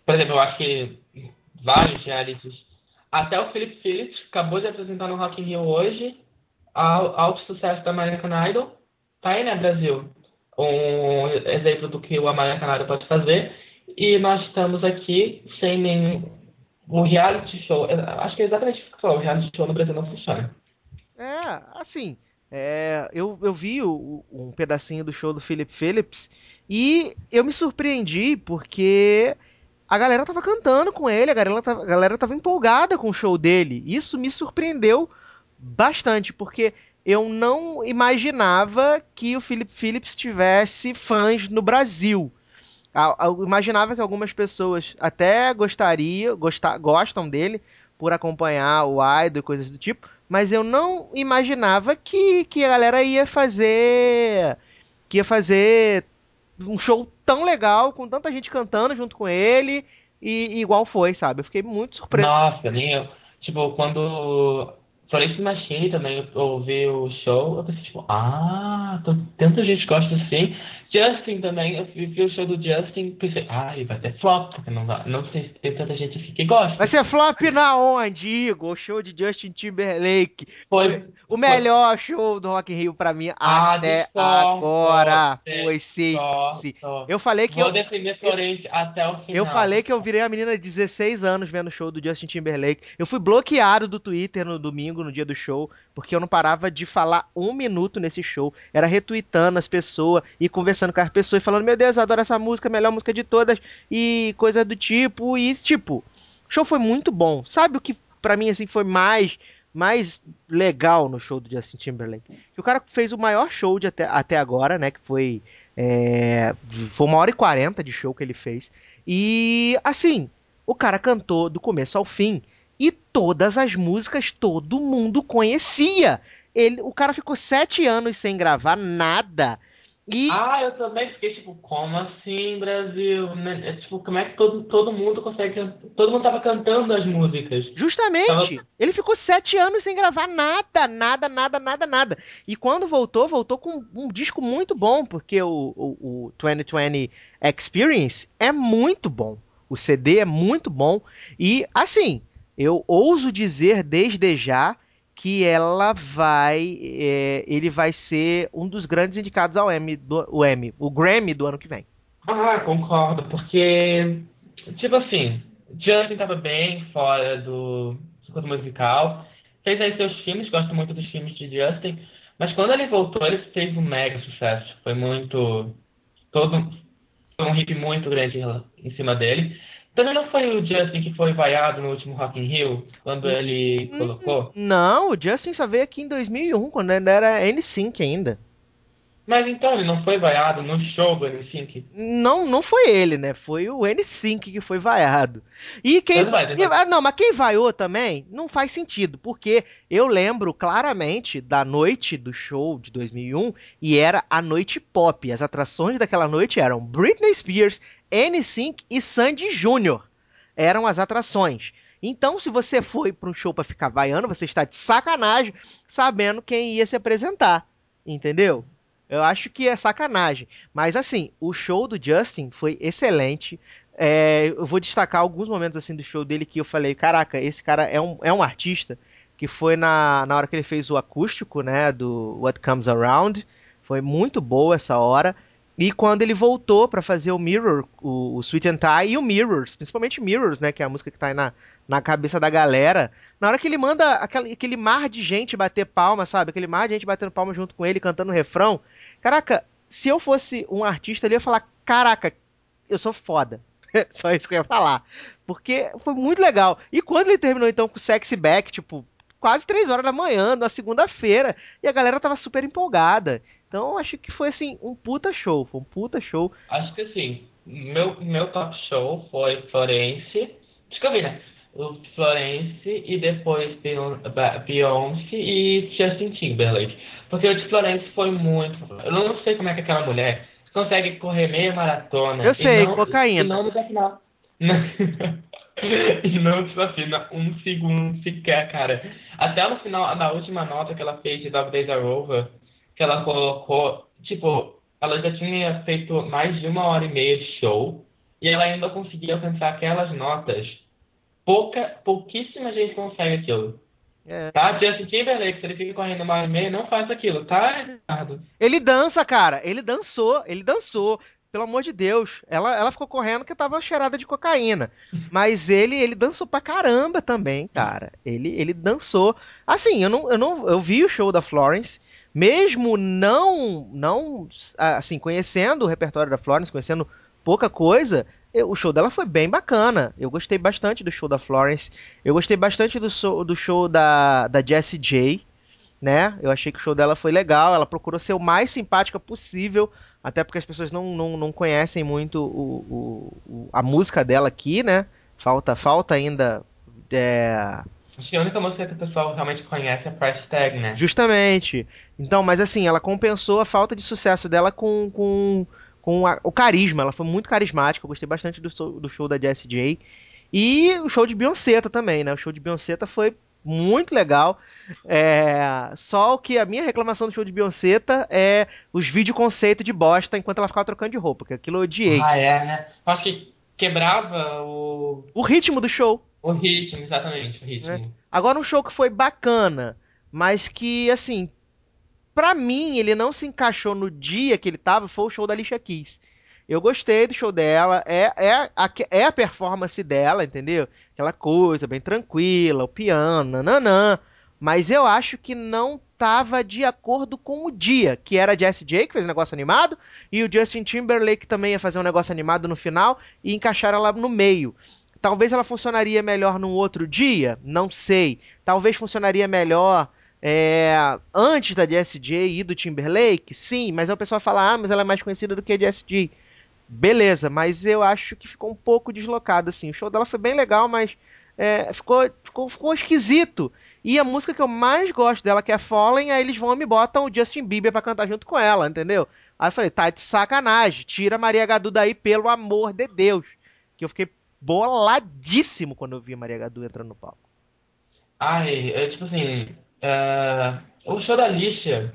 Por exemplo, eu acho que vários realities. Até o Felipe Phillips acabou de apresentar no Rock in Rio hoje alto sucesso da American Idol. Tá aí, né, Brasil? Um exemplo do que o American Idol pode fazer. E nós estamos aqui sem nenhum. O reality show. Acho que é exatamente isso que falou. O reality show no Brasil não funciona. É, assim. É, eu, eu vi o, um pedacinho do show do Philip Phillips e eu me surpreendi porque a galera tava cantando com ele, a galera tava, a galera tava empolgada com o show dele. Isso me surpreendeu bastante, porque eu não imaginava que o Philip Phillips tivesse fãs no Brasil. Eu imaginava que algumas pessoas até gostariam, gostar, gostam dele por acompanhar o idol e coisas do tipo, mas eu não imaginava que, que a galera ia fazer que ia fazer um show tão legal com tanta gente cantando junto com ele e, e igual foi, sabe? Eu fiquei muito surpreso. Nossa, nem eu. Tipo, quando Florence Machine também, eu ouvi o show, eu pensei, tipo, ah, tanta gente gosta assim. Justin também, eu vi o show do Justin, pensei, ai, vai ter flop, porque não, não sei se tem tanta gente assim que gosta. Vai ser flop na onde, Igor? O show de Justin Timberlake. Foi. O melhor foi. show do Rock in Rio pra mim ah, até agora. Foi sim. Eu falei que Vou eu. defender Florence até o final. Eu falei que eu virei a menina de 16 anos vendo o show do Justin Timberlake. Eu fui bloqueado do Twitter no domingo, no dia do show, porque eu não parava de falar um minuto nesse show. Era retweetando as pessoas e conversando com as pessoas e falando, meu Deus, adoro essa música, melhor música de todas, e coisa do tipo, e tipo, o show foi muito bom. Sabe o que para mim assim foi mais mais legal no show do Justin Timberlake? Que o cara fez o maior show de até, até agora, né, que foi é, foi uma hora e quarenta de show que ele fez. E assim, o cara cantou do começo ao fim e todas as músicas todo mundo conhecia. Ele, o cara ficou sete anos sem gravar nada. E... Ah, eu também fiquei tipo, como assim, Brasil? Né, é, tipo, como é que todo, todo mundo consegue. Todo mundo tava cantando as músicas. Justamente! Tava... Ele ficou sete anos sem gravar nada, nada, nada, nada, nada. E quando voltou, voltou com um disco muito bom, porque o, o, o 2020 Experience é muito bom. O CD é muito bom. E, assim, eu ouso dizer desde já que ela vai. É, ele vai ser um dos grandes indicados ao Emmy, do, o o Grammy do ano que vem. Ah, concordo, porque. Tipo assim, Justin estava bem fora do circuito musical. Fez aí seus filmes, gosto muito dos filmes de Justin. Mas quando ele voltou, ele fez um mega sucesso. Foi muito. Todo, foi um hip muito grande em cima dele. Também não foi o Justin que foi vaiado no último Rock in Rio, quando ele colocou? Não, o Justin só veio aqui em 2001, quando ainda era N5 ainda. Mas então ele não foi vaiado no show do N5? Não, não foi ele, né? Foi o N5 que foi vaiado. E quem. Mas vai, e- ah, não, mas quem vaiou também não faz sentido, porque eu lembro claramente da noite do show de 2001 e era a noite pop. As atrações daquela noite eram Britney Spears, N5 e Sandy Jr. Eram as atrações. Então, se você foi para um show para ficar vaiando, você está de sacanagem sabendo quem ia se apresentar. Entendeu? Eu acho que é sacanagem. Mas assim, o show do Justin foi excelente. É, eu vou destacar alguns momentos assim do show dele que eu falei, caraca, esse cara é um, é um artista que foi na, na hora que ele fez o acústico, né, do What Comes Around. Foi muito boa essa hora. E quando ele voltou pra fazer o Mirror, o, o Sweet and Tie e o Mirrors, principalmente Mirrors, né, que é a música que tá aí na, na cabeça da galera. Na hora que ele manda aquele, aquele mar de gente bater palma, sabe? Aquele mar de gente batendo palma junto com ele, cantando o refrão. Caraca, se eu fosse um artista, ele ia falar: Caraca, eu sou foda. Só isso que eu ia falar. Porque foi muito legal. E quando ele terminou então com o Sexy Back, tipo, quase três horas da manhã, na segunda-feira, e a galera tava super empolgada. Então acho que foi assim, um puta show. Foi um puta show. Acho que assim, meu, meu top show foi Florence. Que eu vi, né? O Florence e depois Beyoncé e Justin Timberlake. Porque o de Florence foi muito. Eu não sei como é que aquela mulher consegue correr meia maratona. Eu sei, não- cocaína. E não desafinar. e não desafina um segundo sequer, cara. Até no final, na última nota que ela fez de Dog Days Are Over, que ela colocou, tipo, ela já tinha feito mais de uma hora e meia de show e ela ainda conseguia alcançar aquelas notas. Pouca, pouquíssima gente consegue aquilo. É. Tá? Justin Timberlake, se ele fica correndo uma hora e meia, não faz aquilo, tá? Ele dança, cara. Ele dançou. Ele dançou. Pelo amor de Deus. Ela, ela ficou correndo porque tava cheirada de cocaína. Mas ele, ele dançou pra caramba também, cara. Ele, ele dançou. Assim, eu não, eu não, eu vi o show da Florence. Mesmo não, não, assim, conhecendo o repertório da Florence, conhecendo pouca coisa, eu- o show dela foi bem bacana. Eu gostei bastante do show da Florence. Eu gostei bastante do, do show da, da Jessie J né? Eu achei que o show dela foi legal. Ela procurou ser o mais simpática possível, até porque as pessoas não, não, não conhecem muito o, o- o- a música dela aqui, né? Falta, falta ainda. é, Acho que a única música que o pessoal realmente conhece é Price Tag, né? Justamente. Então, mas assim, ela compensou a falta de sucesso dela com, com, com a- o carisma. Ela foi muito carismática. Eu gostei bastante do, show- do show da Jessie J. E o show de Beyoncé também, né? O show de Beyoncé foi muito legal. É, Só que a minha reclamação do show de Beyoncé é os vídeo conceito de bosta enquanto ela ficava trocando de roupa, porque aquilo eu odiei. Ah, é, né? Acho que quebrava o, O ritmo do show. o ritmo, exatamente, o ritmo. Agora um show que foi bacana, mas que, assim, pra mim ele não se encaixou no dia que ele tava, foi o show da Alicia Keys. Eu gostei do show dela, é, é, a, é a performance dela, entendeu? Aquela coisa bem tranquila, o piano, nananã. Mas eu acho que não tava de acordo com o dia, que era a Jessie J, que fez um negócio animado, e o Justin Timberlake também ia fazer um negócio animado no final, e encaixaram ela no meio. Talvez ela funcionaria melhor num outro dia, não sei. Talvez funcionaria melhor é, antes da Jessie J e do Timberlake, sim, mas aí o pessoal fala, ah, mas ela é mais conhecida do que a Jessie J. Beleza, mas eu acho que ficou um pouco deslocado, assim. O show dela foi bem legal, mas é, ficou, ficou, ficou esquisito. E a música que eu mais gosto dela, que é Fallen, aí eles vão e me botam o Justin Bieber pra cantar junto com ela, entendeu? Aí eu falei, tá de sacanagem, tira Maria Gadu daí, pelo amor de Deus. Que eu fiquei boladíssimo quando eu vi Maria Gadu entrando no palco. Ai, é tipo assim, é, o show da Alicia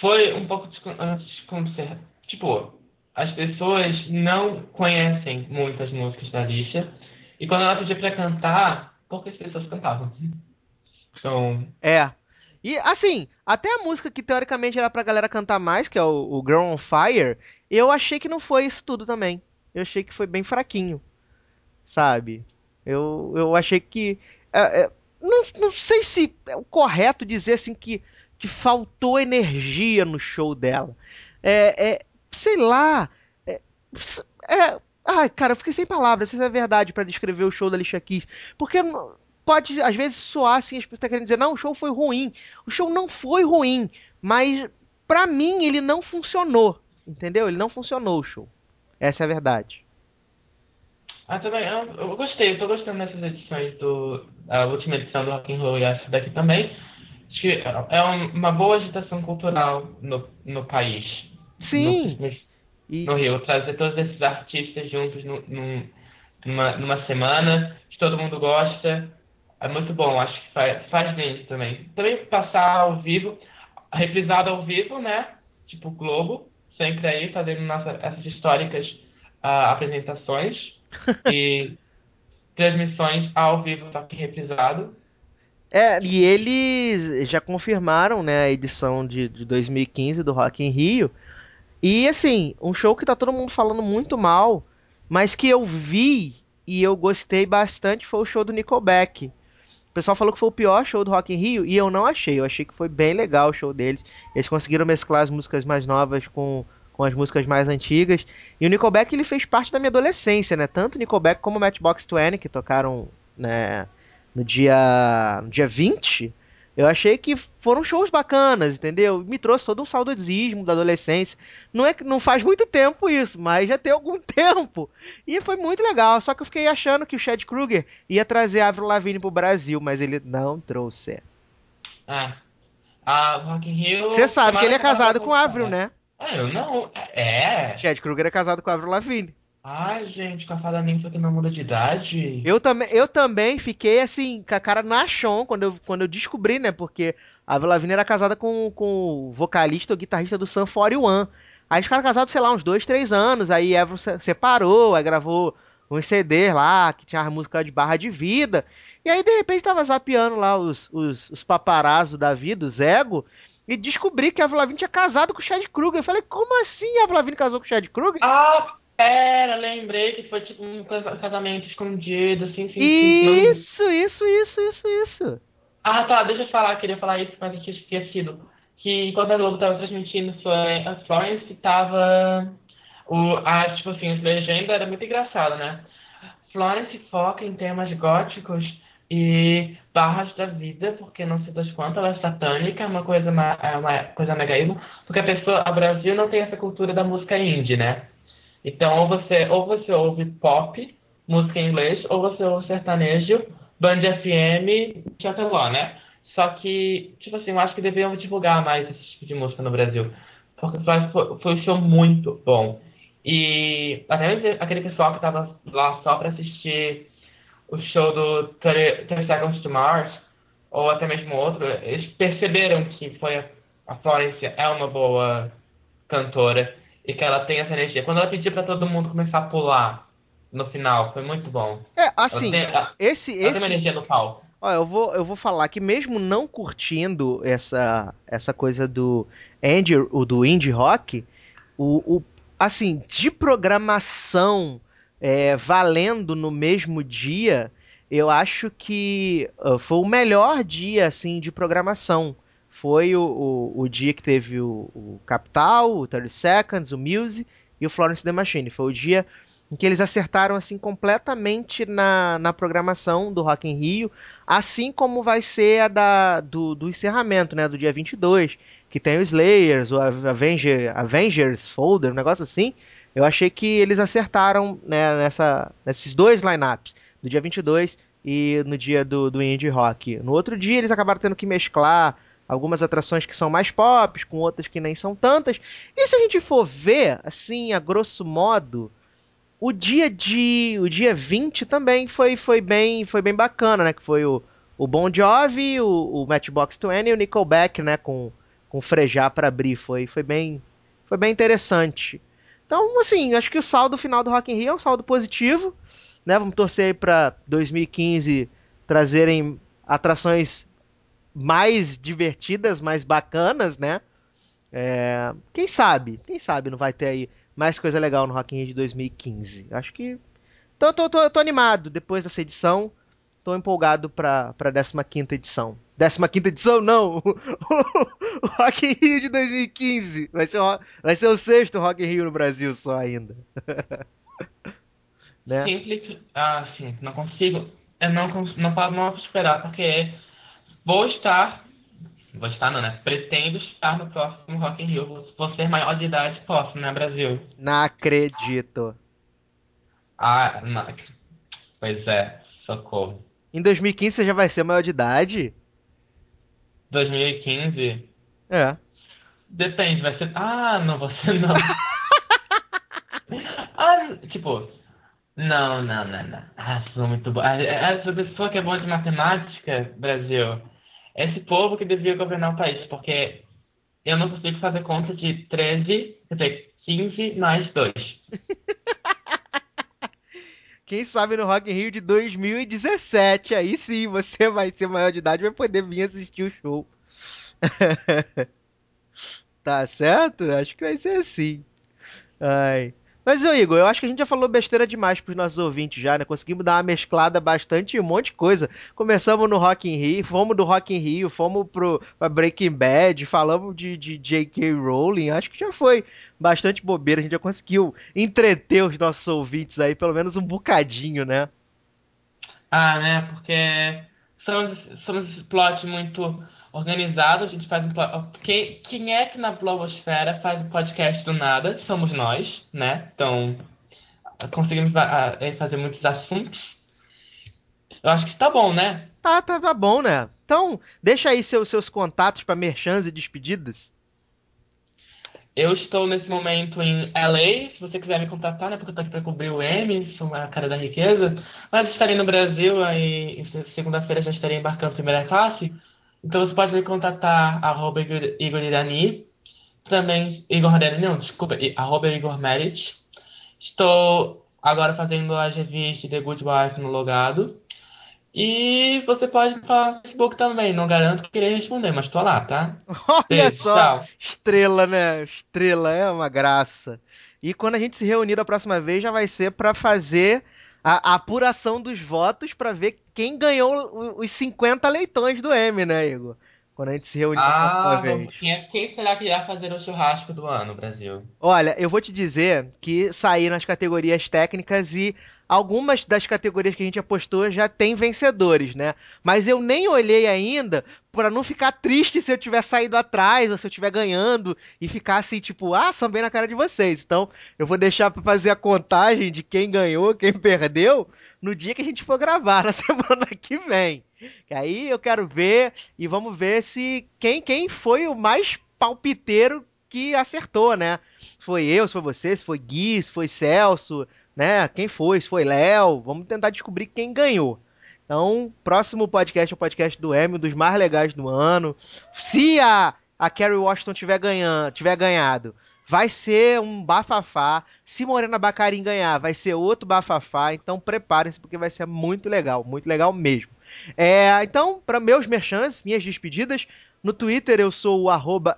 foi um pouco descon- ah, desconcer... Tipo, as pessoas não conhecem muitas músicas da Alicia. E quando ela pedia pra cantar, poucas pessoas cantavam. Então, É. E assim, até a música que teoricamente era pra galera cantar mais, que é o, o Girl on Fire, eu achei que não foi isso tudo também. Eu achei que foi bem fraquinho. Sabe? Eu, eu achei que. é, é, não, não sei se é o correto dizer assim que, que faltou energia no show dela. É, é, sei lá. É, é- ai, cara, eu fiquei sem palavras, se é verdade pra descrever o show da Alicia Keys. Porque pode às vezes soar assim, as pessoas estão querendo dizer, não, o show foi ruim. O show não foi ruim, mas pra mim, ele não funcionou. Entendeu? Ele não funcionou o show. Essa é a verdade. Ah, também, eu, eu gostei, eu tô gostando dessas edições do. A última edição do Rock and Roll e essa daqui também. Acho que é um- uma boa agitação cultural no, no país. Sim. No, no- E, no Rio, trazer todos esses artistas juntos num- numa, numa semana, que todo mundo gosta. É muito bom, acho que faz, faz bem também. Também passar ao vivo, reprisado ao vivo, né? Tipo Globo, sempre aí, fazendo nossa, essas históricas ah, apresentações e transmissões ao vivo, só que reprisado. é, e eles já confirmaram, né, a edição de, de 2015 do Rock in Rio. E assim, um show que tá todo mundo falando muito mal, mas que eu vi e eu gostei bastante foi o show do Nickelback. O pessoal falou que foi o pior show do Rock in Rio e eu não achei. Eu achei que foi bem legal o show deles. Eles conseguiram mesclar as músicas mais novas com, com as músicas mais antigas. E o Nickelback ele fez parte da minha adolescência, né? Tanto o Nickelback como o Matchbox 20 que tocaram, né, no dia no dia 20. Eu achei que foram shows bacanas, entendeu? Me trouxe todo um saudosismo da adolescência. Não é que não faz muito tempo isso, mas já tem algum tempo. E foi muito legal. Só que eu fiquei achando que o Chad Kruger ia trazer a Avril Lavigne pro Brasil, mas ele não trouxe. Ah, a Rock in Rio... Você sabe que ele é casado com Avril, né? Ah, eu não... É? Chad Kruger é casado com Avril Lavigne. Ai, gente, com a fada ninfa que não muda de idade. Eu também, eu também fiquei assim, com a cara na chão quando eu, quando eu descobri, né? Porque a Lavigne era casada com, com o vocalista ou guitarrista do Sun 41. Aí eles ficaram casados, sei lá, uns dois, três anos. Aí se- separou, aí gravou uns CDs lá, que tinha a música de barra de vida. E aí, de repente, tava zapeando lá os, os, os paparazzo da vida, os ego, e descobri que a Avril tinha casado com o Chad Kruger. Eu falei, como assim a Avril casou com o Chad Kruger? Ah, pera, lembrei que foi tipo um casa- casamento escondido, assim, sim, sim. não- Isso, isso, isso, isso, isso. Ah, tá, deixa eu falar, queria falar isso, mas eu tinha esquecido. Que enquanto a Globo tava transmitindo a Florence, tava. O, a, tipo assim, as legendas era muito engraçado, né? Florence foca em temas góticos e barras da vida, porque não sei das quantas, ela é satânica, é uma coisa, ma- é uma coisa mega evil, porque a pessoa, o Brasil não tem essa cultura da música indie, né? Então, ou você, ou você ouve pop, música em inglês, ou você ouve sertanejo, Band FM, Chateló, né? Só que, tipo assim, eu acho que deveriam divulgar mais esse tipo de música no Brasil. Porque foi, foi- um show muito bom. E até aquele pessoal que tava lá só pra assistir o show do 30, 30 Seconds to Mars, ou até mesmo outro, eles perceberam que foi a Florence é uma boa cantora e que ela tem essa energia. Quando ela pediu pra todo mundo começar a pular no final, foi muito bom. É, assim, ela tem, ela, esse, ela tem uma esse, energia no palco. Ó, eu vou, eu vou falar que mesmo não curtindo essa, essa coisa do indie, o do indie rock, o, o assim, de programação é, valendo no mesmo dia, eu acho que uh, foi o melhor dia assim de programação. Foi o, o, o dia que teve o, o Capital, o 30 Seconds, o Muse e o Florence The Machine. Foi o dia em que eles acertaram assim completamente na, na programação do Rock in Rio, assim como vai ser a da, do, do encerramento, né, do dia 22, que tem o Slayers, o Avenger, Avengers Folder, um negócio assim. Eu achei que eles acertaram né, nessa, nesses dois lineups, do dia 22 e no dia do, do Indie Rock. No outro dia eles acabaram tendo que mesclar algumas atrações que são mais pop, com outras que nem são tantas. E se a gente for ver, assim, a grosso modo, o dia de. O dia 20 também foi, foi, bem, foi bem bacana, né? Que foi o, o Bon Jovi, o, o Matchbox 20 e o Nickelback, né? Com, com o Frejá para abrir. Foi, foi, bem, foi bem interessante. Então, assim, acho que o saldo final do Rock in Rio é um saldo positivo. Né? Vamos torcer para 2015 trazerem atrações mais divertidas, mais bacanas, né? É, quem sabe? Quem sabe não vai ter aí mais coisa legal no Rock in Rio de 2015. Acho que. Tô, tô, tô, tô animado depois dessa edição. Tô empolgado pra, pra 15 edição. 15 edição, não! o Rock in Rio de 2015. Vai ser, o, vai ser o sexto Rock in Rio no Brasil só ainda. né? Simples. Ah, sim, não consigo. Eu não, não, posso- não posso esperar, porque vou estar Vou estar não, né? Pretendo estar no próximo Rock in Rio. Vou- ser maior de idade, posso, né, Brasil? Não acredito. Ah, não. Pois é, socorro. Em 2015 você já vai ser maior de idade? 2015, É. depende, vai ser. Ah, não, você não. ah, tipo. Não, não, não, não. Ah, sou muito bom. Ah, Essa pessoa que é boa de matemática, Brasil, esse povo que devia governar o país, porque eu não consigo fazer conta de 13, quer dizer, 15 mais 2. Quem sabe no Rock in Rio de 2017, aí sim você vai ser maior de idade e vai poder vir assistir o show. tá certo? Acho que vai ser assim. Ai. Mas, ô Igor, eu acho que a gente já falou besteira demais pros nossos ouvintes já, né? Conseguimos dar uma mesclada bastante um monte de coisa. Começamos no Rock in Rio, fomos do Rock in Rio, fomos pro, Breaking Bad, falamos de, de J.K. Rowling. Acho que já foi bastante bobeira. A gente já conseguiu entreter os nossos ouvintes aí, pelo menos um bocadinho, né? Ah, né? Porque somos, somos plot muito organizados. A gente faz um. Quem, quem é que na blogosfera faz um podcast do nada? Somos nós, né? Então, conseguimos va- ah, fazer muitos assuntos. Eu acho que tá bom, né? Tá, tá, tá bom, né? Então, deixa aí seus, seus contatos pra merchans e despedidas. Eu estou nesse momento em LA, se você quiser me contatar, né? Porque eu tô aqui pra cobrir o M, a cara da riqueza. Mas estarei no Brasil, aí se- segunda-feira já estarei embarcando primeira classe. Então você pode me contatar, arroba Igor, Igor Irani. Também, Igor Irani, não, desculpa, arroba Igor Merit. Estou agora fazendo as de The Good Wife no Logado. E você pode me falar no Facebook também, não garanto que irei responder, mas tô lá, tá? Olha Beijo, só, tchau. estrela, né? Estrela é uma graça. E quando a gente se reunir da próxima vez, já vai ser pra fazer a, a apuração dos votos pra ver quem ganhou os 50 leitões do M, né, Igor? Quando a gente se reunir da próxima Ah, vez. quem, quem será que irá fazer o churrasco do ano, Brasil? Olha, eu vou te dizer que saíram as categorias técnicas e algumas das categorias que a gente apostou já tem vencedores, né? Mas eu nem olhei ainda pra não ficar triste se eu tiver saído atrás ou se eu estiver ganhando e ficar assim, tipo, ah, sambei na cara de vocês. Então, eu vou deixar pra fazer a contagem de quem ganhou, quem perdeu, no dia que a gente for gravar, na semana que vem. Que aí eu quero ver e vamos ver se quem, quem foi o mais palpiteiro que acertou, né? Foi eu, se foi você, se foi Gui, se foi Celso, né? Quem foi, se foi Léo. Vamos tentar descobrir quem ganhou. Então, próximo podcast é o podcast do um dos mais legais do ano. Se a, a Kerry Washington tiver, ganhando, tiver ganhado, vai ser um bafafá. Se Morena Bacarin ganhar, vai ser outro bafafá. Então, preparem-se, porque vai ser muito legal, muito legal mesmo. É, então, para meus merchants, minhas despedidas, no Twitter eu sou o arroba.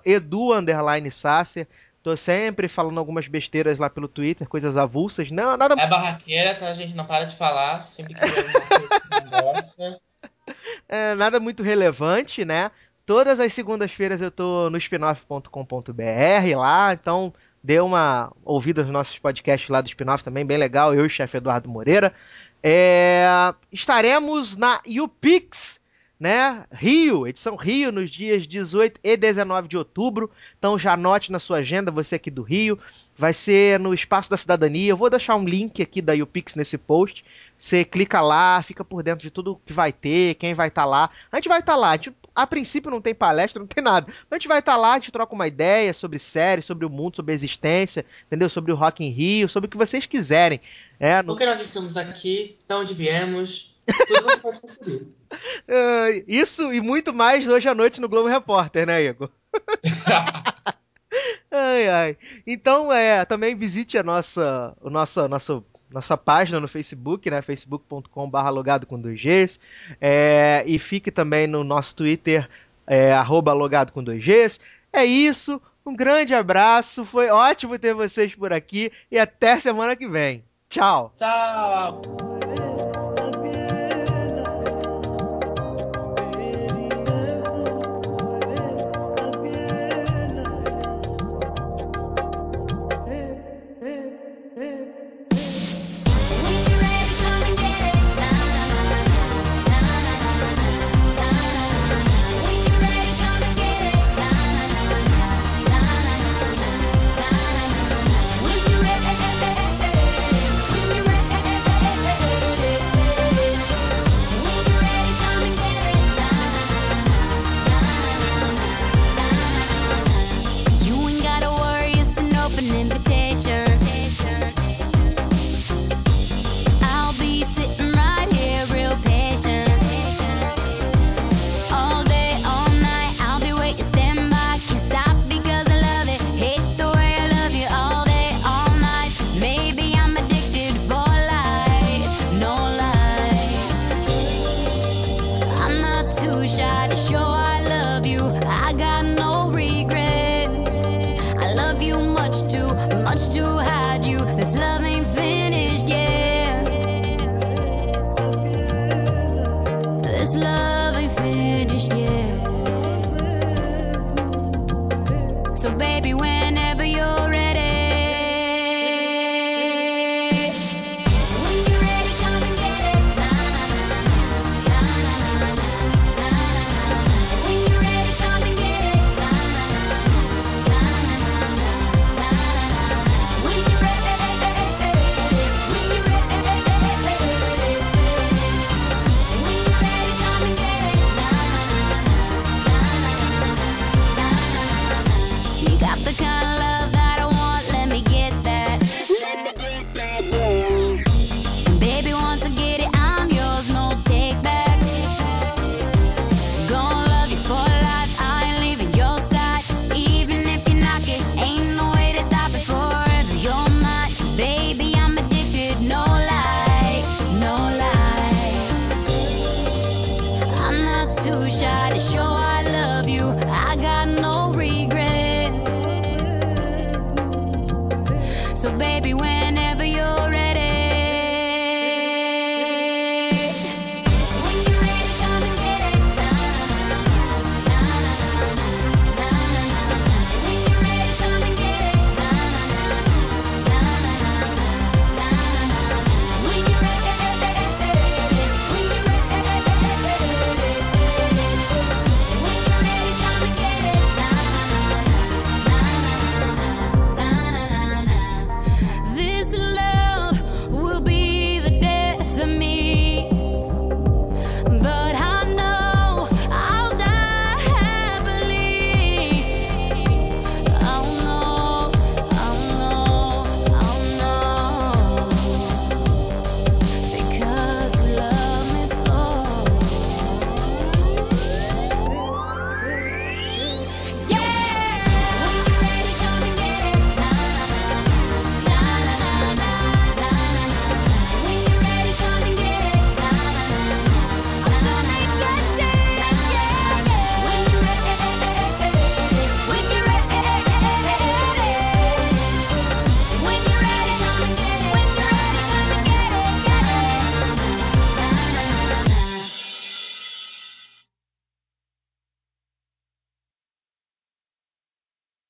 Tô sempre falando algumas besteiras lá pelo Twitter, coisas avulsas. Não, nada É barraqueira, tá? A gente não para de falar, sempre que gosta. é, nada muito relevante, né? Todas as segundas-feiras eu tô no spinoff.com.br lá, então dê uma ouvida nos nossos podcasts lá do Spinoff também, bem legal, eu e o chefe Eduardo Moreira. É, estaremos na UPix, né? Rio, edição Rio, nos dias 18 e 19 de outubro. Então já anote na sua agenda, você aqui do Rio. Vai ser no Espaço da Cidadania. Eu vou deixar um link aqui da UPix nesse post. Você clica lá, fica por dentro de tudo que vai ter, quem vai estar lá. A gente vai estar lá. A, gente, a princípio não tem palestra, não tem nada. Mas a gente vai estar lá, a gente troca uma ideia sobre série, sobre o mundo, sobre a existência, entendeu? Sobre o Rock in Rio, sobre o que vocês quiserem. É, no- Por que nós estamos aqui? De onde viemos? Tudo você pode conferir. Isso e muito mais hoje à noite no Globo Repórter, né, Igor? Ai, ai. Então, é, também visite a nossa, o nossa, nossa, nossa página no Facebook, né? facebook.com.br logado com dois Gs. É, e fique também no nosso Twitter, é, arroba logado com dois Gs. É isso. Um grande abraço. Foi ótimo ter vocês por aqui. E até semana que vem. Tchau. Tchau!